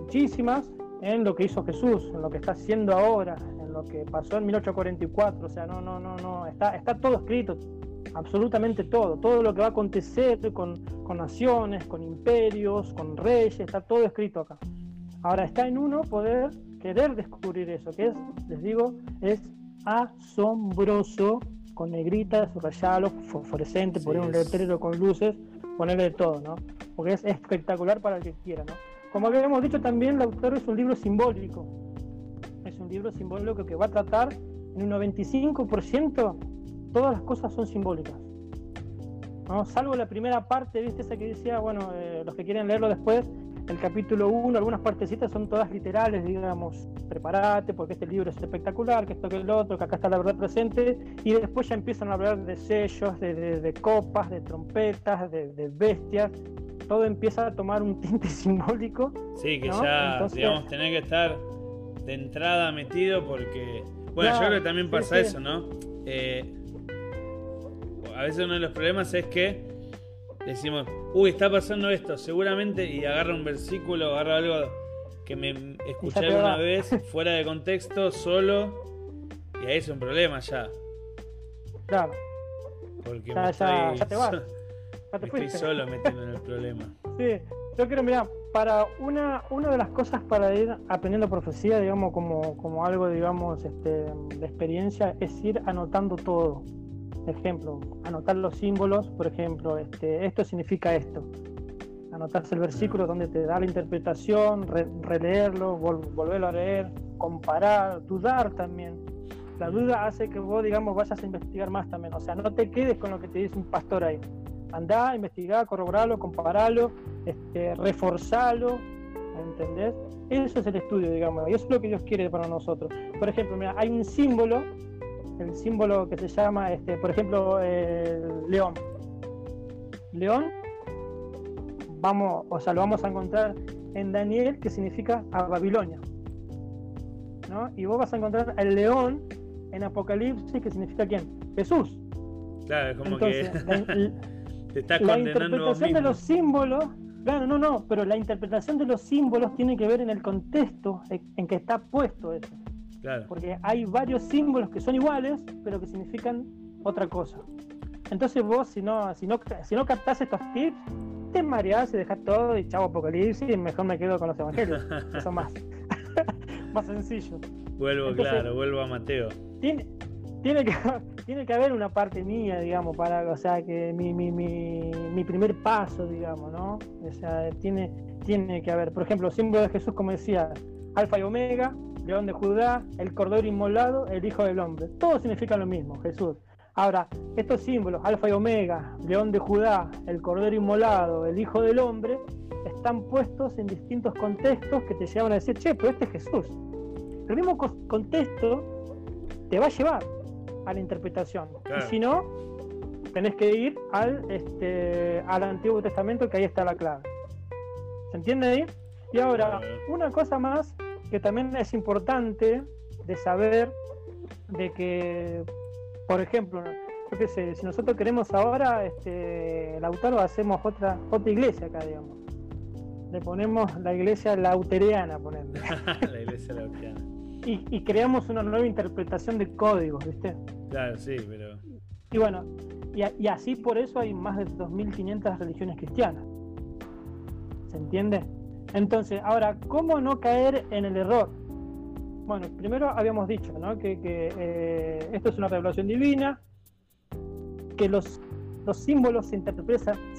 muchísimas en lo que hizo Jesús, en lo que está haciendo ahora, en lo que pasó en 1844. O sea, no, no, no, no, está, está todo escrito, absolutamente todo. Todo lo que va a acontecer con, con naciones, con imperios, con reyes, está todo escrito acá. Ahora está en uno poder querer descubrir eso, que es, les digo, es asombroso, con negritas, subrayalo, fosforescente, poner un letrero con luces, ponerle todo, ¿no? Porque es espectacular para el que quiera, ¿no? Como habíamos dicho también, autor es un libro simbólico. Es un libro simbólico que va a tratar en un 95% todas las cosas son simbólicas. ¿no? Salvo la primera parte, ¿viste? Esa que decía, bueno, eh, los que quieren leerlo después, el capítulo 1, algunas partecitas son todas literales, digamos, prepárate porque este libro es espectacular, que esto que el otro, que acá está la verdad presente, y después ya empiezan a hablar de sellos, de, copas, de trompetas, de, bestias, todo empieza a tomar un tinte simbólico. Sí, que ya, digamos, tener que estar de entrada metido porque, bueno, yo creo que también pasa eso, ¿no? Eh, a veces uno de los problemas es que decimos, uy, está pasando esto, seguramente, y agarra un versículo, agarra algo que me escuché alguna vez fuera de contexto, solo, y ahí es un problema ya. Claro. Porque ya, ya, ya te vas. Ya te estoy solo metiendo en el problema. Sí, yo quiero, mirar, para una, una de las cosas para ir aprendiendo profecía, digamos, como, como algo, digamos, este, de experiencia, es ir anotando todo ejemplo, anotar los símbolos, por ejemplo, este, esto significa esto. anotarse el versículo donde te da la interpretación, releerlo, volverlo a leer, comparar, dudar también. La duda hace que vos, digamos, vayas a investigar más también. O sea, no te quedes con lo que te dice un pastor ahí. Andá, investigá, corroboralo, comparalo, este, reforzalo, ¿entendés? Eso es el estudio, digamos, y eso es lo que Dios quiere para nosotros. Por ejemplo, mira, hay un símbolo, el símbolo que se llama, este, por ejemplo, el león. León, vamos, o sea, lo vamos a encontrar en Daniel, que significa a Babilonia. ¿no? Y vos vas a encontrar el león en Apocalipsis, que significa quién? Jesús. Claro, es como que te la interpretación de los símbolos Claro, no, no, pero la interpretación de los símbolos tiene que ver en el contexto en que está puesto eso. Claro. Porque hay varios símbolos que son iguales, pero que significan otra cosa. Entonces vos, si no, si no, si no captás estos tips, te mareás y dejas todo y chavo apocalipsis y mejor me quedo con los evangelios, que son más, más sencillos. Vuelvo, claro, vuelvo a Mateo. Tiene, tiene que, tiene que haber una parte mía, digamos, para, o sea, que mi, mi, mi, mi primer paso, digamos, ¿no? O sea, tiene, tiene que haber, por ejemplo, símbolo de Jesús, como decía, Alfa y Omega, León de Judá, el Cordero Inmolado, el Hijo del Hombre. Todo significa lo mismo, Jesús. Ahora, estos símbolos, Alfa y Omega, León de Judá, el Cordero Inmolado, el Hijo del Hombre, están puestos en distintos contextos que te llevan a decir, che, pero este es Jesús. El mismo contexto te va a llevar a la interpretación. Y si no, tenés que ir al, este, al Antiguo Testamento, que ahí está la clave. ¿Se entiende ahí? Y ahora, una cosa más que también es importante de saber de que, por ejemplo, yo qué sé, si nosotros queremos ahora, este, Lautaro, hacemos otra, otra iglesia acá, digamos. Le ponemos la iglesia lauteriana, ponemos. la iglesia lauteriana. Y, y, creamos una nueva interpretación de códigos, ¿viste? Claro, sí, pero. Y bueno, y, así por eso hay más de 2.500 religiones cristianas. ¿Se entiende? Entonces, ahora, ¿cómo no caer en el error? Bueno, primero habíamos dicho ¿no? que, eh, esto es una revelación divina, que los, los símbolos se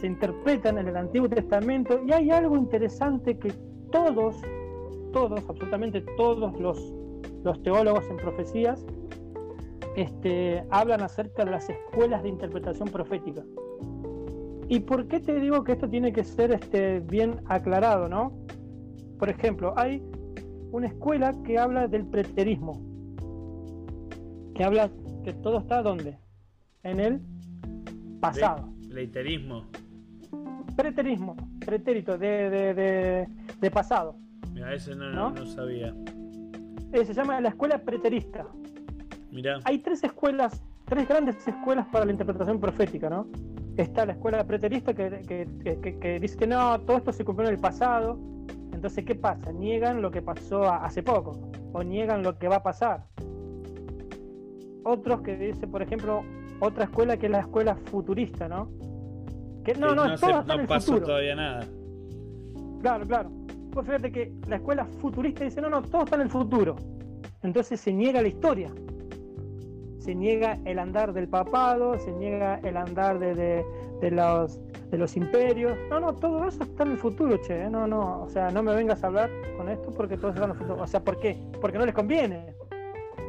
interpretan, en el Antiguo Testamento y hay algo interesante que todos, todos, absolutamente todos los, los teólogos en profecías este, hablan acerca de las escuelas de interpretación profética. ¿Y por qué te digo que esto tiene que ser este, bien aclarado? ¿no? Por ejemplo, hay una escuela que habla del preterismo, que habla que todo está ¿dónde? En el pasado. Leiterismo. Preterismo, pretérito, de, de, pasado. Mira, ese no, no sabía. Eh, se llama la escuela preterista. Hay tres escuelas, tres grandes escuelas para la interpretación profética, ¿no? Está la escuela preterista que, dice que no, todo esto se cumplió en el pasado. Entonces, ¿qué pasa? Niegan lo que pasó hace poco o niegan lo que va a pasar. Otros que dice, por ejemplo, otra escuela que es la escuela futurista, ¿no? Que no, no, todo no pasó todavía nada. Claro, claro. Pues fíjate que la escuela futurista dice, no, no, todo está en el futuro. Entonces se niega la historia se niega el andar del papado, se niega el andar de, los, de los imperios. No, no, todo eso está en el futuro, che. ¿eh? No, no, o sea, no me vengas a hablar con esto porque todo está en el futuro. O sea, ¿por qué? Porque no les conviene.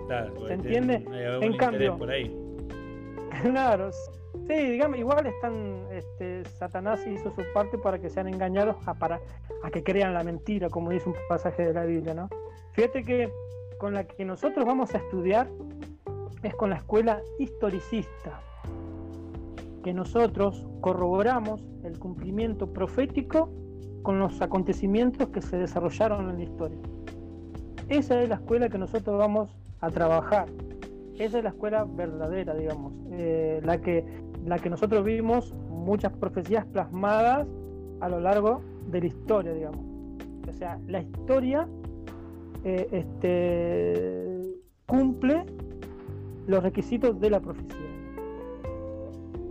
Claro, ¿Se entiende? En cambio, por ahí. claro, sí, digamos, igual están, este, Satanás hizo su parte para que sean engañados a, para, a que crean la mentira, como dice un pasaje de la Biblia, ¿no? Fíjate que con la que nosotros vamos a estudiar es con la escuela historicista, que nosotros corroboramos el cumplimiento profético con los acontecimientos que se desarrollaron en la historia. Esa es la escuela que nosotros vamos a trabajar. Esa es la escuela verdadera, digamos, eh, la, que, la que nosotros vimos muchas profecías plasmadas a lo largo de la historia, digamos. O sea, la historia eh, este, cumple los requisitos de la profecía.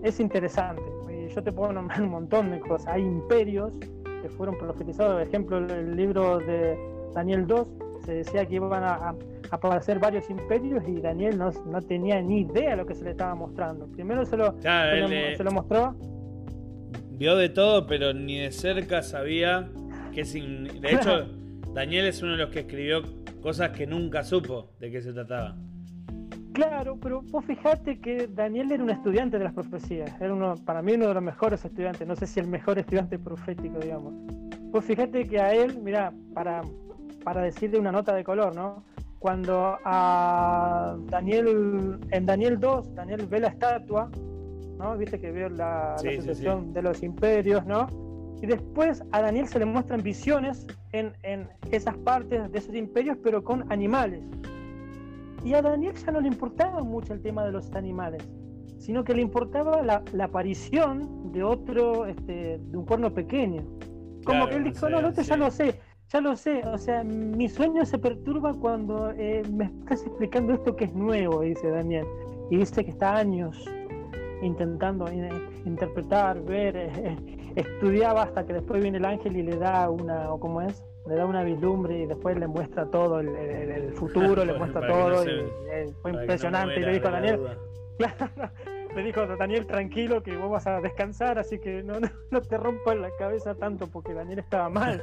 Es interesante. Yo te puedo nombrar un montón de cosas. Hay imperios que fueron profetizados. Por ejemplo, el libro de Daniel 2 se decía que iban a, aparecer varios imperios y Daniel no, no, tenía ni idea de lo que se le estaba mostrando. Primero se lo, se, lo, mostró. vio de todo, pero ni de cerca sabía que sin. De hecho, Daniel es uno de los que escribió cosas que nunca supo de qué se trataba. Claro, pero vos fijate que Daniel era un estudiante de las profecías, era uno, para mí uno de los mejores estudiantes, no sé si el mejor estudiante profético, digamos. Pues fíjate que a él, mira, para, para decirle una nota de color, ¿no? Cuando a Daniel, en Daniel 2, Daniel ve la estatua, ¿no? Viste que vio la, sucesión de los imperios, ¿no? Y después a Daniel se le muestran visiones en, en esas partes de esos imperios, pero con animales. Y a Daniel ya no le importaba mucho el tema de los animales, sino que le importaba la, la aparición de otro, este, de un cuerno pequeño. Como que él dijo, no, no, ya lo sé, ya lo sé. O sea, mi sueño se perturba cuando eh, me estás explicando esto que es nuevo, dice Daniel. Y dice que está años intentando eh, interpretar, ver, eh, estudiaba hasta que después viene el ángel y le da una, o cómo es, le da una vislumbre y después le muestra todo el, futuro, le muestra todo. y, fue impresionante. y le dijo a Daniel, le dijo Daniel, tranquilo que vos vas a descansar, así que no, no, te rompas la cabeza tanto porque Daniel estaba mal.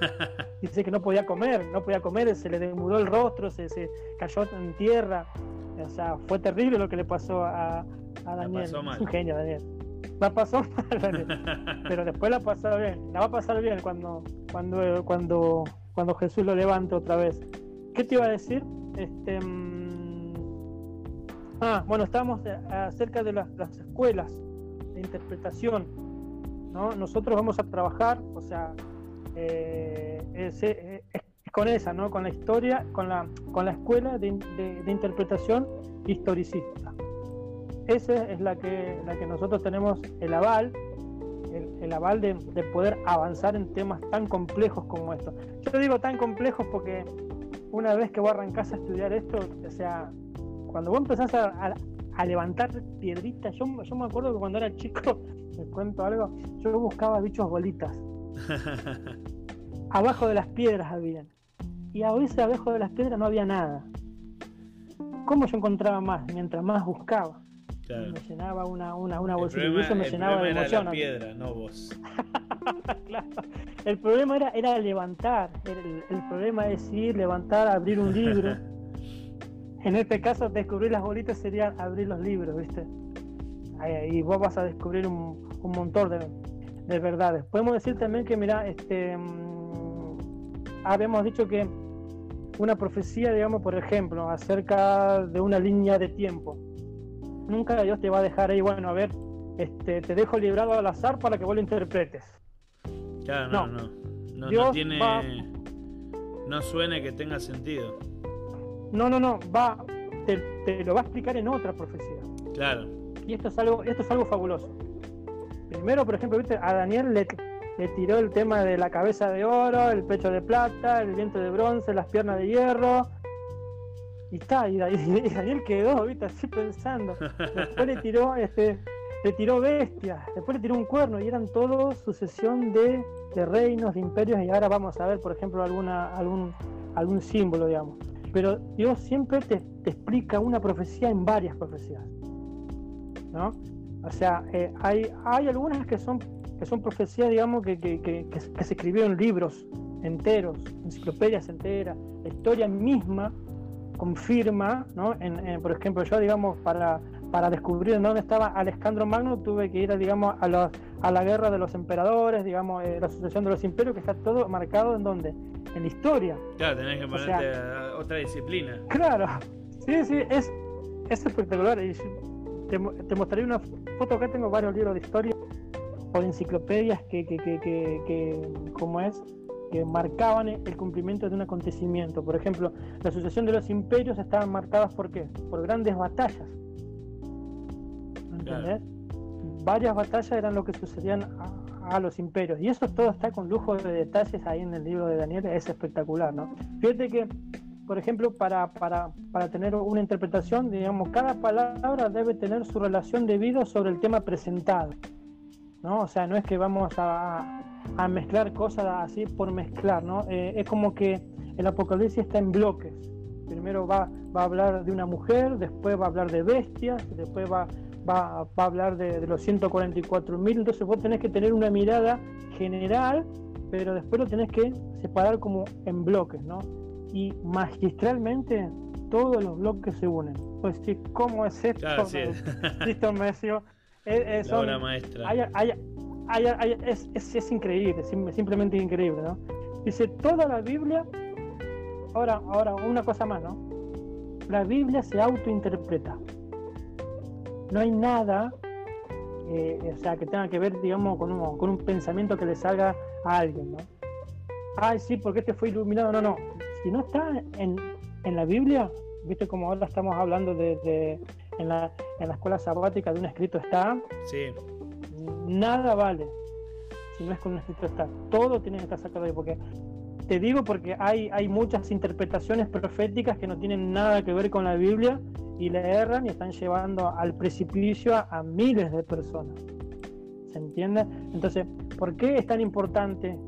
Dice que no podía comer, no podía comer, se le demudó el rostro, se, se cayó en tierra. O sea, fue terrible lo que le pasó a, a Daniel. Es un genio, Daniel. La pasó mal. Pero después la pasó bien. La va a pasar bien cuando, cuando, cuando, cuando Jesús lo levante otra vez. ¿Qué te iba a decir? Este. Mm, ah, bueno, estábamos acerca de las, escuelas de interpretación. ¿no? Nosotros vamos a trabajar, o sea, eh, es, con esa, ¿no? Con la historia, con la, con la escuela de, de interpretación historicista. Esa es la que, la que nosotros tenemos el aval, el, aval de, poder avanzar en temas tan complejos como estos. Yo digo tan complejos porque una vez que vos arrancás a estudiar esto, o sea, cuando vos empezás a, levantar piedritas, yo, yo me acuerdo que cuando era chico, me cuento algo, yo buscaba bichos bolitas. abajo de las piedras habían. Y a veces abajo de las piedras no había nada. ¿Cómo yo encontraba más? Mientras más buscaba. Me llenaba una, una, una bolsita y eso me llenaba de emoción. Era la piedra, no vos. claro. El problema era, era levantar. El, el, problema es ir, levantar, abrir un libro. en este caso, descubrir las bolitas sería abrir los libros, ¿viste? Y vos vas a descubrir un, un montón de, de, verdades. Podemos decir también que, mira, este, mm, habíamos dicho que una profecía, digamos, por ejemplo, acerca de una línea de tiempo nunca Dios te va a dejar ahí, bueno, a ver, este, te dejo librado al azar para que vos lo interpretes. Claro, no, no. No, no, tiene. No suene que tenga sentido. No, no, no. Va, te, lo va a explicar en otra profecía. Claro. Y esto es algo, esto es algo fabuloso. Primero, por ejemplo, ¿viste? a Daniel le, le tiró el tema de la cabeza de oro, el pecho de plata, el viento de bronce, las piernas de hierro, y está, y, Daniel quedó, ¿viste? Así pensando. Después le tiró, este, le tiró bestias, después le tiró un cuerno, y eran todos sucesión de, de reinos, de imperios, y ahora vamos a ver, por ejemplo, alguna, algún, algún símbolo, digamos. Pero Dios siempre te, explica una profecía en varias profecías. ¿No? O sea, eh, hay, hay algunas que son, que son profecías, digamos, que, que, que, que se escribieron libros enteros, enciclopedias enteras, la historia misma confirma, ¿no? En, por ejemplo, yo, digamos, para, para descubrir dónde estaba Alejandro Magno, tuve que ir, digamos, a, los, a la guerra de los emperadores, digamos, eh, la sucesión de los imperios, que está todo marcado en donde? En la historia. Claro, tenés que ponerte a otra disciplina. Claro, sí, sí, es, es espectacular. Y te, te mostraré una foto, acá tengo varios libros de historia o de enciclopedias que, que, que, que, que como es, que marcaban el cumplimiento de un acontecimiento. Por ejemplo, la sucesión de los imperios estaban marcadas por qué? Por grandes batallas. ¿Entendés? Varias batallas eran lo que sucedían a, los imperios. Y eso todo está con lujo de detalles ahí en el libro de Daniel, es espectacular, ¿no? Fíjate que, por ejemplo, para, para, para tener una interpretación, digamos, cada palabra debe tener su relación debido sobre el tema presentado. ¿no? O sea, no es que vamos a, a mezclar cosas así por mezclar, ¿no? Eh, es como que el Apocalipsis está en bloques. Primero va, va, a hablar de una mujer, después va a hablar de bestias, después va, va, va a hablar de, de los 144.000, entonces vos tenés que tener una mirada general, pero después lo tenés que separar como en bloques, ¿no? Y magistralmente todos los bloques se unen. Pues sí, ¿cómo es esto? Claro, sí. Cristo Mesio. Es, es- La son- obra maestra. hay- hay- hay- hay- es, es- es increíble, sim- simplemente increíble, ¿no? Dice toda la Biblia. Ahora, ahora, una cosa más, ¿no? La Biblia se autointerpreta. No hay nada, eh, o sea, que tenga que ver, digamos, con un, con un pensamiento que le salga a alguien, ¿no? Ay, sí, porque este fue iluminado. No, no. Si no está en, en la Biblia, viste como ahora estamos hablando de, de- en, la, en la escuela sabática de un escrito está, Sí, nada vale si no es con un escrito está. Todo tiene que estar sacado ahí. Porque te digo porque hay, hay muchas interpretaciones proféticas que no tienen nada que ver con la Biblia y le erran y están llevando al precipicio a, miles de personas. ¿Se entiende? Entonces, ¿por qué es tan importante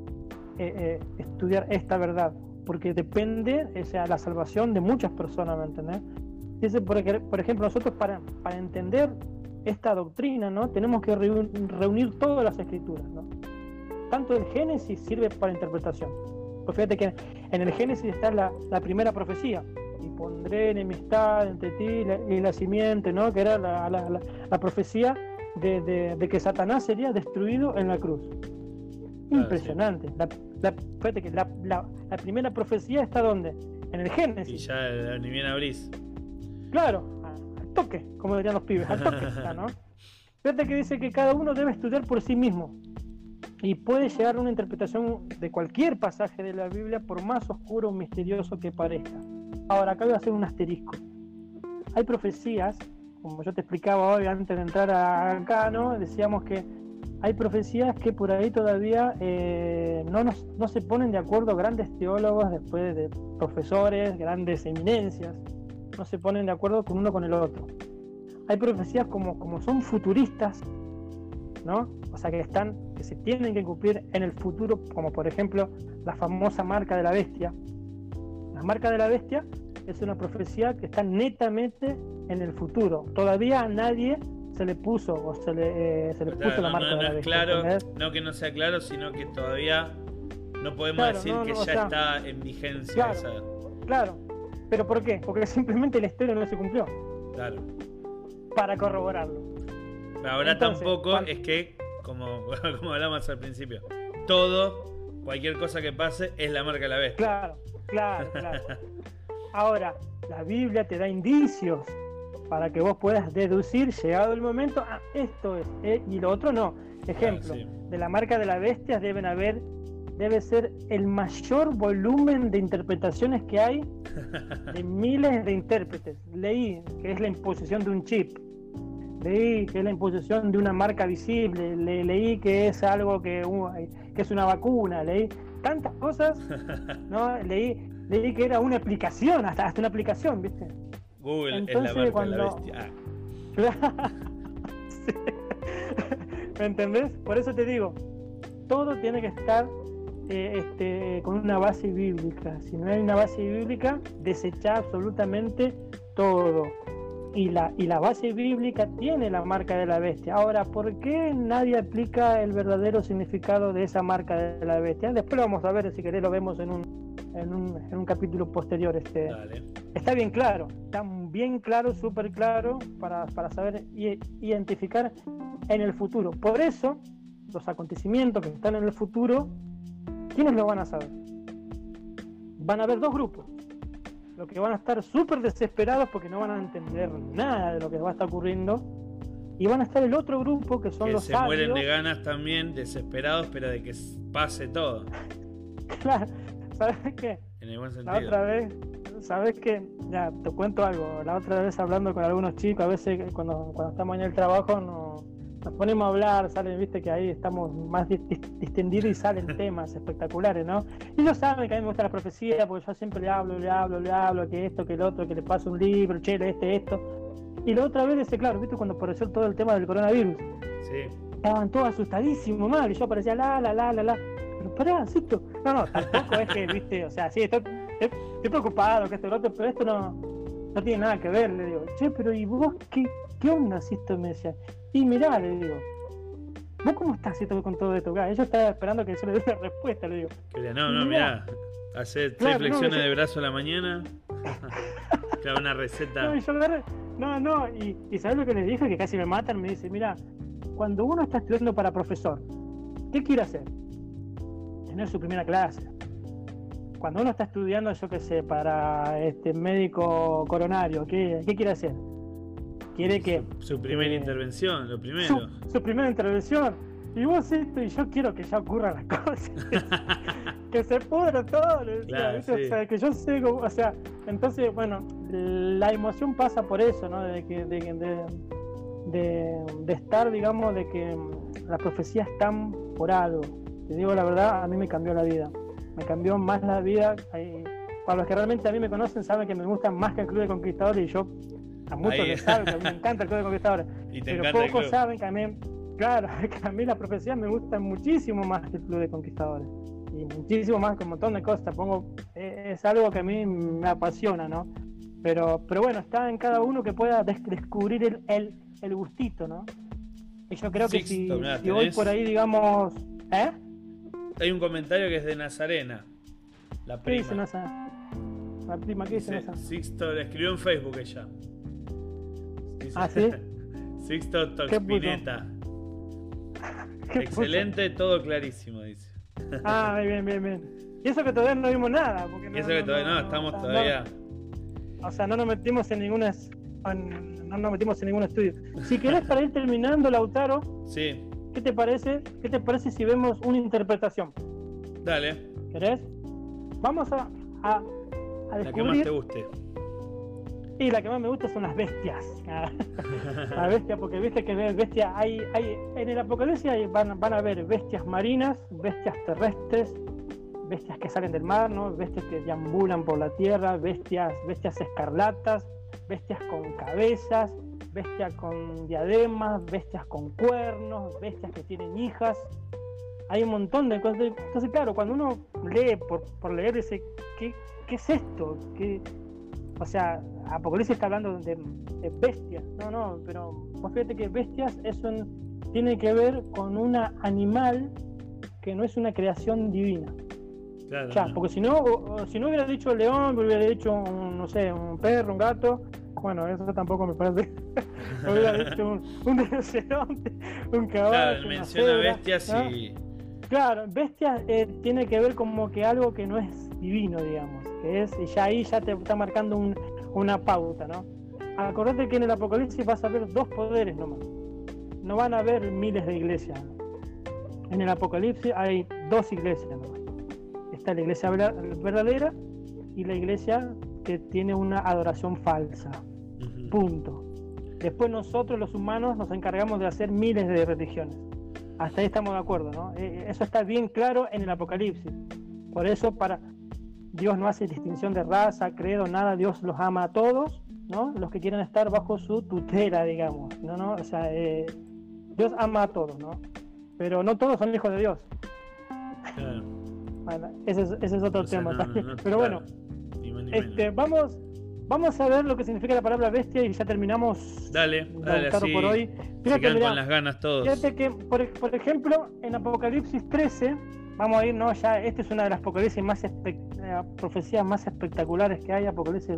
eh, eh, estudiar esta verdad? Porque depende, o la salvación de muchas personas, ¿me? Dice, por ejemplo, nosotros para, para entender esta doctrina, ¿no? Tenemos que reun- reunir todas las escrituras, ¿no? Tanto el Génesis sirve para interpretación. Pues fíjate que en el Génesis está la, la primera profecía. Y pondré enemistad entre ti y la, y la simiente, ¿no? Que era la, la- profecía de, de- de que Satanás sería destruido en la cruz. Impresionante. La, la- fíjate que la, primera profecía está donde? En el Génesis. y ya ni bien abrís. Claro, toque, como dirían los pibes, al toque ¿no? Fíjate que dice que cada uno debe estudiar por sí mismo y puede llegar a una interpretación de cualquier pasaje de la Biblia, por más oscuro o misterioso que parezca. Ahora, acá voy a hacer un asterisco. Hay profecías, como yo te explicaba hoy antes de entrar acá, ¿no? Decíamos que hay profecías que por ahí todavía eh, no, no se ponen de acuerdo grandes teólogos, después de profesores, grandes eminencias, no se ponen de acuerdo con uno con el otro. Hay profecías como, como son futuristas, ¿no? O sea, que están, que se tienen que cumplir en el futuro, como por ejemplo la famosa marca de la bestia. La marca de la bestia es una profecía que está netamente en el futuro. Todavía a nadie se le puso o se le, eh, se le Claro, puso la marca no- de no la es bestia. claro, ¿entendés? no que no sea claro, sino que todavía no podemos Claro, decir que o ya sea, está en vigencia claro. esa. Claro. ¿Pero por qué? Porque simplemente la historia no se cumplió. Claro. Para corroborarlo. Ahora Entonces, tampoco es que, como, como hablamos al principio, todo, cualquier cosa que pase, es la marca de la bestia. Claro, claro, claro. Ahora, la Biblia te da indicios para que vos puedas deducir, llegado el momento, ah, esto es, eh, y lo otro no. Ejemplo, sí. de la marca de la bestia deben haber, debe ser el mayor volumen de interpretaciones que hay de miles de intérpretes. Leí que es la imposición de un chip. Leí que es la imposición de una marca visible. Le- leí que es algo que, uh, que es una vacuna. Leí tantas cosas. ¿no? Leí, leí que era una aplicación, hasta, hasta una aplicación, ¿viste? Google Entonces, es la marca de la cuando- bestia. Ah, Sí. ¿Me entendés? Por eso te digo, todo tiene que estar eh, este, con una base bíblica. Si no hay una base bíblica, desecha absolutamente todo. Y la, y la base bíblica tiene la marca de la bestia. Ahora, ¿por qué nadie aplica el verdadero significado de esa marca de la bestia? Después lo vamos a ver, si querés lo vemos en un, en un, en un capítulo posterior. Este, dale. está bien claro, está bien claro, súper claro para, para saber identificar en el futuro. Por eso, los acontecimientos que están en el futuro, ¿quiénes lo van a saber? Van a haber dos grupos. Los que van a estar súper desesperados porque no van a entender nada de lo que va a estar ocurriendo. Y van a estar el otro grupo que son Que los se sabios. mueren de ganas también, desesperados, pero de que pase todo. Claro, ¿Sabes qué? En el buen La sentido. otra vez, ¿sabes qué? Ya, te cuento algo. La otra vez hablando con algunos chicos, a veces cuando, cuando estamos en el trabajo nos, nos ponemos a hablar, salen, viste que ahí estamos más dis- dis- distendidos y salen temas espectaculares, ¿no? Y ellos saben que a mí me gusta la profecía, porque yo siempre le hablo, le hablo, le hablo, que esto, que el otro, que le paso un libro, che, este, esto. Y la otra vez claro, viste cuando apareció todo el tema del coronavirus Sí. estaban todos asustadísimos mal y yo aparecía la la la la la pero pará Cito. no no tampoco es que viste o sea sí estoy, preocupado que esto lo otro pero esto no no tiene nada que ver, le digo, che, pero ¿y vos qué, qué onda si esto me decía? Y mirá, le digo, ¿vos cómo estás esto con todo esto? Claro, ella estaba esperando que yo le dé una respuesta, le digo. no, no, mirá, hacer tres flexiones de brazo a la mañana. claro, una receta. No, no, y, y ¿sabes lo que le dije? Que casi me matan, me dice, mira, cuando uno está estudiando para profesor, ¿qué quiere hacer? Tener su primera clase. Cuando uno está estudiando, yo qué sé, para este médico coronario, ¿qué, qué quiere hacer? Quiere que. Su, primera eh, intervención, lo primero. Su, primera intervención. Y vos esto, y yo quiero que ya ocurran las cosas. que se pudra todo. o sea, que yo sé, o sea, entonces, bueno, la emoción pasa por eso, ¿no? De, que, de, de, de, estar, digamos, de que las profecías están por algo. Te digo la verdad, a mí me cambió la vida. Me cambió más la vida. Para los que realmente a mí me conocen, saben que me gusta más que el Club de Conquistadores y yo a muchos les saben que a mí me encanta el Club de Conquistadores. pero pocos saben que a mí, claro, que a mí las profecías me gustan muchísimo más que el Club de Conquistadores. Y muchísimo más que un montón de cosas. Pongo, eh, es algo que a mí me apasiona, ¿no? Pero, pero bueno, está en cada uno que pueda descubrir el, el, el gustito, ¿no? Y yo creo que si, si voy por ahí, digamos. ¿Eh? Hay un comentario que es de Nazarena, la prima. ¿Qué dice La prima, ¿qué dice, dice Sixto, le escribió en Facebook ella. ¿Ah, sí? Sixto Toxpineta. Excelente, todo clarísimo, dice. Ah, bien, bien, bien. Y eso que todavía no vimos nada. Porque y eso que todavía no, estamos todavía. o sea, no nos metimos en ninguna no nos metimos en ningún estudio. Si querés para ir terminando, Lautaro, sí. ¿Qué te parece? ¿Qué te parece si vemos una interpretación? Dale. ¿Querés? Vamos a, a, a descubrir. La que más te guste. Y la que más me gusta son las bestias. las bestias, porque viste que bestias hay, hay en el apocalipsis van, van a haber bestias marinas, bestias terrestres, bestias que salen del mar, ¿no? bestias que deambulan por la tierra, bestias, bestias escarlatas, bestias con cabezas, bestias con diademas, bestias con cuernos, bestias que tienen hijas. Hay un montón de cosas. Entonces, claro, cuando uno lee por, por leer, dice, ¿qué, qué es esto? ¿Qué? O sea, Apocalipsis está hablando de, bestias. No, no, pero vos fíjate que bestias es un, tiene que ver con un animal que no es una creación divina. Claro, porque si no, si no hubiera dicho león, hubiera dicho un, no sé, un perro, un gato, bueno, eso tampoco me parece. hubiera dicho un, un rinoceronte, un caballo. Claro, menciona bestias y. Claro, bestias eh, tiene que ver como que algo que no es divino, digamos, que es, y ya ahí ya te está marcando una pauta, ¿no? Acordate que en el Apocalipsis vas a ver dos poderes nomás. No van a haber miles de iglesias. En el Apocalipsis hay dos iglesias nomás la iglesia verdadera y la iglesia que tiene una adoración falsa. Punto. Después nosotros los humanos nos encargamos de hacer miles de religiones. Hasta ahí estamos de acuerdo, ¿no? Eh, eso está bien claro en el Apocalipsis. Por eso para Dios no hace distinción de raza, credo, nada. Dios los ama a todos, ¿no? Los que quieren estar bajo su tutela, digamos, ¿no? ¿no? O sea, eh, Dios ama a todos, ¿no? Pero no todos son hijos de Dios ese es, otro tema Pero bueno, este, vamos, vamos a ver lo que significa la palabra bestia y ya terminamos. Dale, dale, por hoy. Fíjate, con las ganas todos. Fíjate que, por, ejemplo, en Apocalipsis 13, vamos a ir, ¿no? Ya, esta es una de las apocalipsis más eh, profecías más espectaculares que hay. Apocalipsis,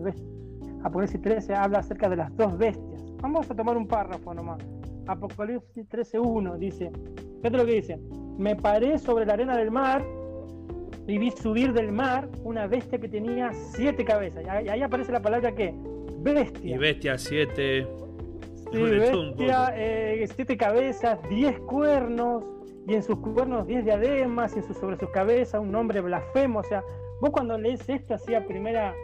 Apocalipsis 13 habla acerca de las dos bestias. Vamos a tomar un párrafo nomás. Apocalipsis 13.1 dice, fíjate lo que dice, me paré sobre la arena del mar y vi subir del mar una bestia que tenía siete cabezas. Y ahí aparece la palabra que bestia. Y bestia siete. Sí, bestia, eh, siete cabezas, diez cuernos, y en sus cuernos diez diademas, y sobre sus cabezas un nombre blasfemo. O sea, vos cuando lees esto así a primera,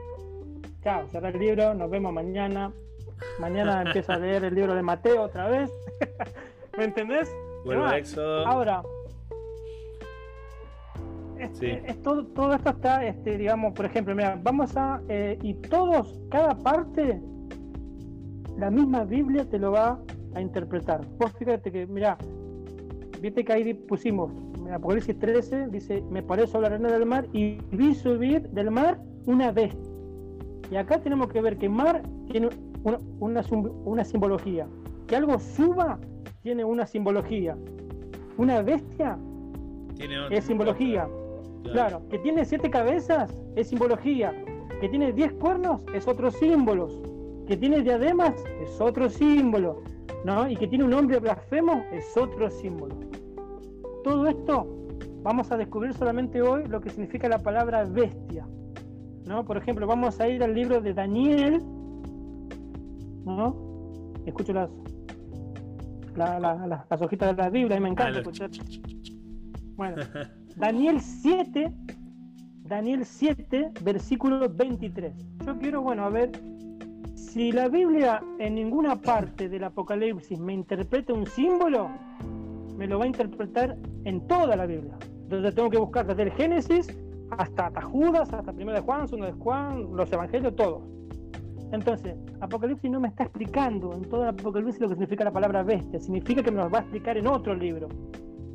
chao, cerrar el libro, nos vemos mañana. Mañana empiezo a leer el libro de Mateo otra vez. ¿Me entendés? Bueno, Éxodo. Ahora, es, todo, todo esto está, este, digamos, por ejemplo, mira, vamos a, eh, y todos, cada parte, la misma Biblia te lo va a interpretar. Vos fíjate que, mira, viste que ahí pusimos, en Apocalipsis 13, dice, me paré sobre la arena del mar y vi subir del mar una bestia. Y acá tenemos que ver que mar tiene una, una, simbología. Que algo suba tiene una simbología. Una bestia es simbología. Claro. que tiene siete cabezas es simbología. Que tiene diez cuernos es otro símbolo. Que tiene diademas es otro símbolo. ¿no? Y que tiene un nombre blasfemo es otro símbolo. Todo esto vamos a descubrir solamente hoy lo que significa la palabra bestia. ¿no? Por ejemplo, vamos a ir al libro de Daniel. ¿no? Escucho las, las hojitas de la Biblia y me encanta escuchar. Bueno, Daniel 7, Daniel 7, versículo 23. Yo quiero, bueno, a ver, si la Biblia en ninguna parte del Apocalipsis me interpreta un símbolo, me lo va a interpretar en toda la Biblia. Entonces tengo que buscar desde el Génesis hasta, Judas, hasta Primero de Juan, Segundo de Juan, los Evangelios, todos. Entonces, Apocalipsis no me está explicando en todo el Apocalipsis lo que significa la palabra bestia, significa que me lo va a explicar en otro libro.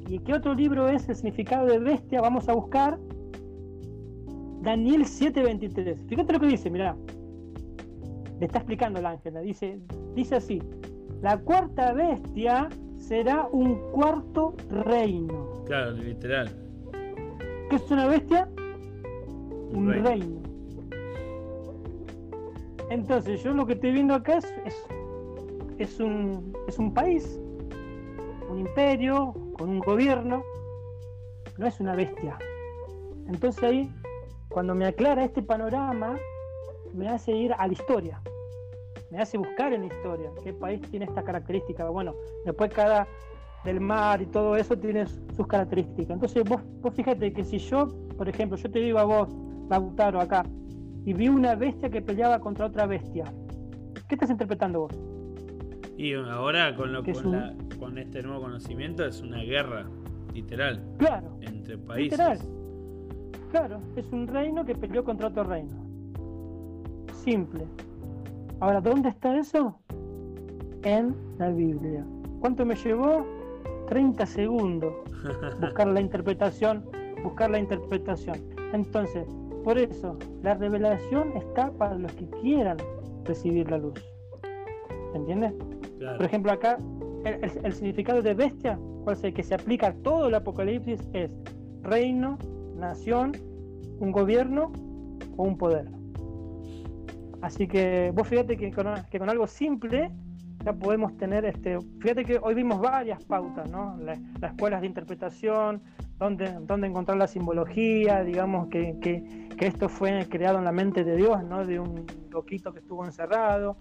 ¿Y qué otro libro es el significado de bestia? Vamos a buscar Daniel 7:23. Fíjate lo que dice, mirá. Le está explicando el ángel, dice, dice así, la cuarta bestia será un cuarto reino. Claro, literal. ¿Qué es una bestia? Un, reino. Entonces, yo lo que estoy viendo acá es, es, un, es un país, un imperio, con un gobierno, no es una bestia. Entonces ahí, cuando me aclara este panorama, me hace ir a la historia me hace buscar en la historia qué país tiene esta característica. Bueno, después cada del mar y todo eso tiene sus características. Entonces vos, vos fíjate que si yo, por ejemplo, yo te digo a vos, Lautaro, acá, y vi una bestia que peleaba contra otra bestia, ¿qué estás interpretando vos? Y ahora con, lo, con, con este nuevo conocimiento es una guerra, literal. Claro. Entre países. Literal. Claro, es un reino que peleó contra otro reino. Simple. Ahora, ¿dónde está eso? En la Biblia. ¿Cuánto me llevó? 30 segundos. Buscar la interpretación, buscar la interpretación. Entonces, por eso, la revelación está para los que quieran recibir la luz. ¿Entiendes? Por ejemplo, acá, el, significado de bestia, es el que se aplica a todo el Apocalipsis, es reino, nación, un gobierno o un poder. Así que vos fíjate que con, algo simple ya podemos tener, este, fíjate que hoy vimos varias pautas, ¿no? las escuelas de interpretación, donde, donde encontrar la simbología, digamos que, que, esto fue creado en la mente de Dios, ¿no? De un loquito que estuvo encerrado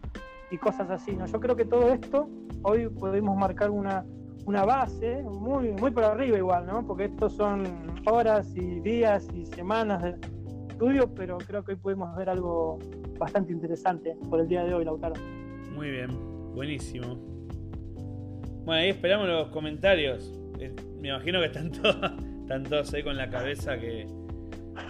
y cosas así, ¿no? Yo creo que todo esto hoy podemos marcar una, una base muy, muy por arriba igual, ¿no? Porque estos son horas y días y semanas de estudio, pero creo que hoy podemos ver algo bastante interesante por el día de hoy, Lautaro. Muy bien, buenísimo. Bueno, ahí esperamos los comentarios. Me imagino que están todos, están todos ahí con la cabeza que,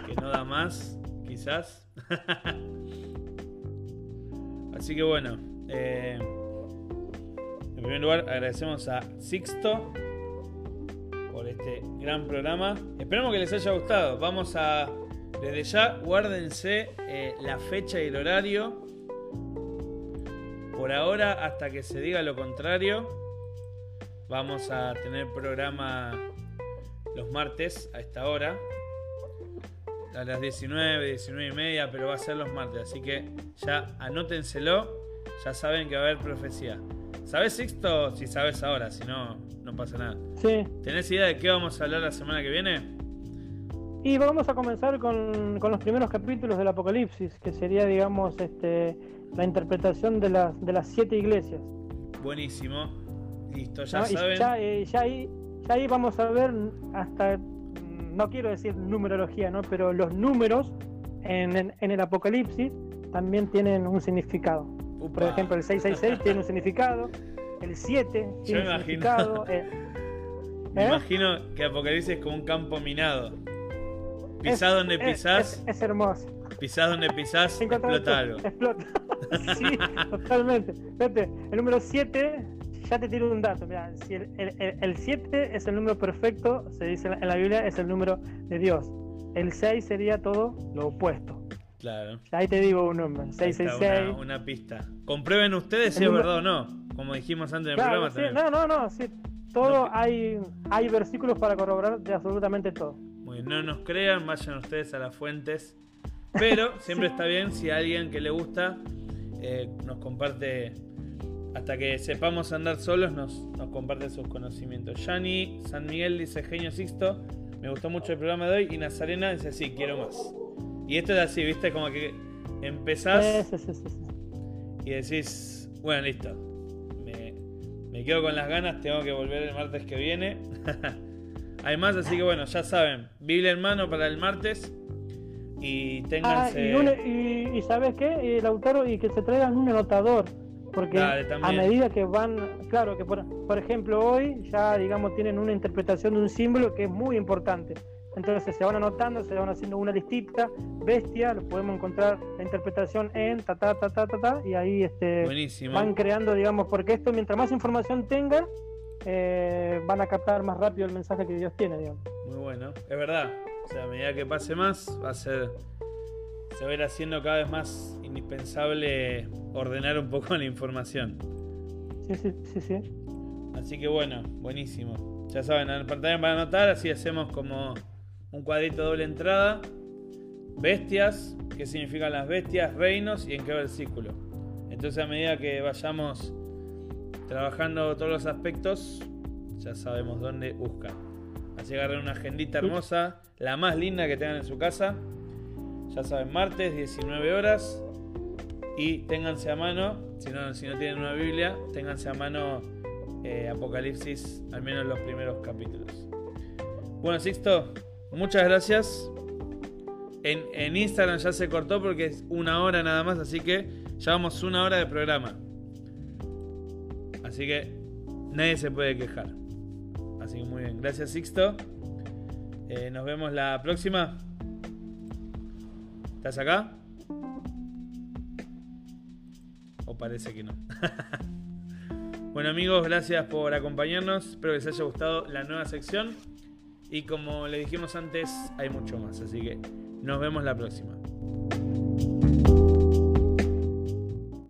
que no da más, quizás. Así que bueno, eh, en primer lugar agradecemos a Sixto por este gran programa. Esperamos que les haya gustado. Vamos a desde ya, guárdense eh, la fecha y el horario. Por ahora, hasta que se diga lo contrario, vamos a tener programa los martes a esta hora. A las 19, 19 y media, pero va a ser los martes. Así que ya anótenselo. Ya saben que va a haber profecía. ¿Sabes, Sixto? Si sabes ahora, si no, no pasa nada. Sí. ¿Tenés idea de qué vamos a hablar la semana que viene? Y vamos a comenzar con, los primeros capítulos del Apocalipsis, que sería, digamos, este, la interpretación de las, de las siete iglesias. Buenísimo. Listo, ya saben. Eh, ya, ahí, ya ahí vamos a ver hasta, no quiero decir numerología, ¿no? pero los números en, en, el Apocalipsis también tienen un significado. Por ejemplo, el 666 tiene un significado, el 7 tiene un significado. Eh, me ¿eh? imagino que Apocalipsis es como un campo minado. Pisás donde pisás. Es, hermoso. Pisás donde pisás, explota algo. Explota. sí, totalmente. Fíjate, el número 7, ya te tiro un dato. Mira, si el 7 es el número perfecto, se dice en la Biblia, es el número de Dios. El 6 sería todo lo opuesto. Claro. Ahí te digo un número, Ahí está, 666. Una, una pista. Comprueben ustedes si es verdad o no. Como dijimos antes en el programa sí, también. no, no, no, sí. Todo No, hay, hay versículos para corroborar de absolutamente todo. Muy bien, no nos crean, vayan ustedes a las fuentes. Pero siempre está bien si alguien que le gusta eh, nos comparte, hasta que sepamos andar solos, nos, nos comparte sus conocimientos. Yani San Miguel dice Genio Sixto, me gustó mucho el programa de hoy. Y Nazarena dice sí, quiero más. Y esto es así, viste, como que empezás Sí, sí, sí, y decís, bueno, listo. Me, me quedo con las ganas, tengo que volver el martes que viene. Hay más, así que bueno, ya saben, Biblia en mano para el martes. Y Ah, ténganse. y, un- y, y ¿sabes qué, Eh, Lautaro? Y que se traigan un anotador. Porque Dale, a medida que van, claro, que por, por ejemplo hoy ya, digamos, tienen una interpretación de un símbolo que es muy importante. Entonces se van anotando, se van haciendo una listita, bestia, lo podemos encontrar la interpretación en ta ta ta ta ta, ta y ahí este, Buenísimo. van creando, digamos, porque esto mientras más información tenga, eh, van a captar más rápido el mensaje que Dios tiene, digamos. Muy bueno. Es verdad. O sea, a medida que pase más, va a ser. Se va a ir haciendo cada vez más indispensable ordenar un poco la información. Sí, sí, sí, sí. Así que bueno, buenísimo. Ya saben, en pantalla van a anotar, así hacemos como un cuadrito doble entrada. Bestias, qué significan las bestias, reinos y en qué versículo. Entonces a medida que vayamos trabajando todos los aspectos, ya sabemos dónde buscar. Así agarren una agendita hermosa, la más linda que tengan en su casa. Ya saben, martes, 19 horas. Y ténganse a mano, si no, si no tienen una Biblia, ténganse a mano eh, Apocalipsis, al menos los primeros capítulos. Bueno, Sixto, muchas gracias. En, Instagram ya se cortó porque es una hora nada más, así que ya vamos una hora de programa. Así que nadie se puede quejar. Así que muy bien, gracias Sixto. Eh, nos vemos la próxima. ¿Estás acá? O parece que no. bueno amigos, gracias por acompañarnos. Espero que les haya gustado la nueva sección. Y como le dijimos antes, hay mucho más. Así que nos vemos la próxima.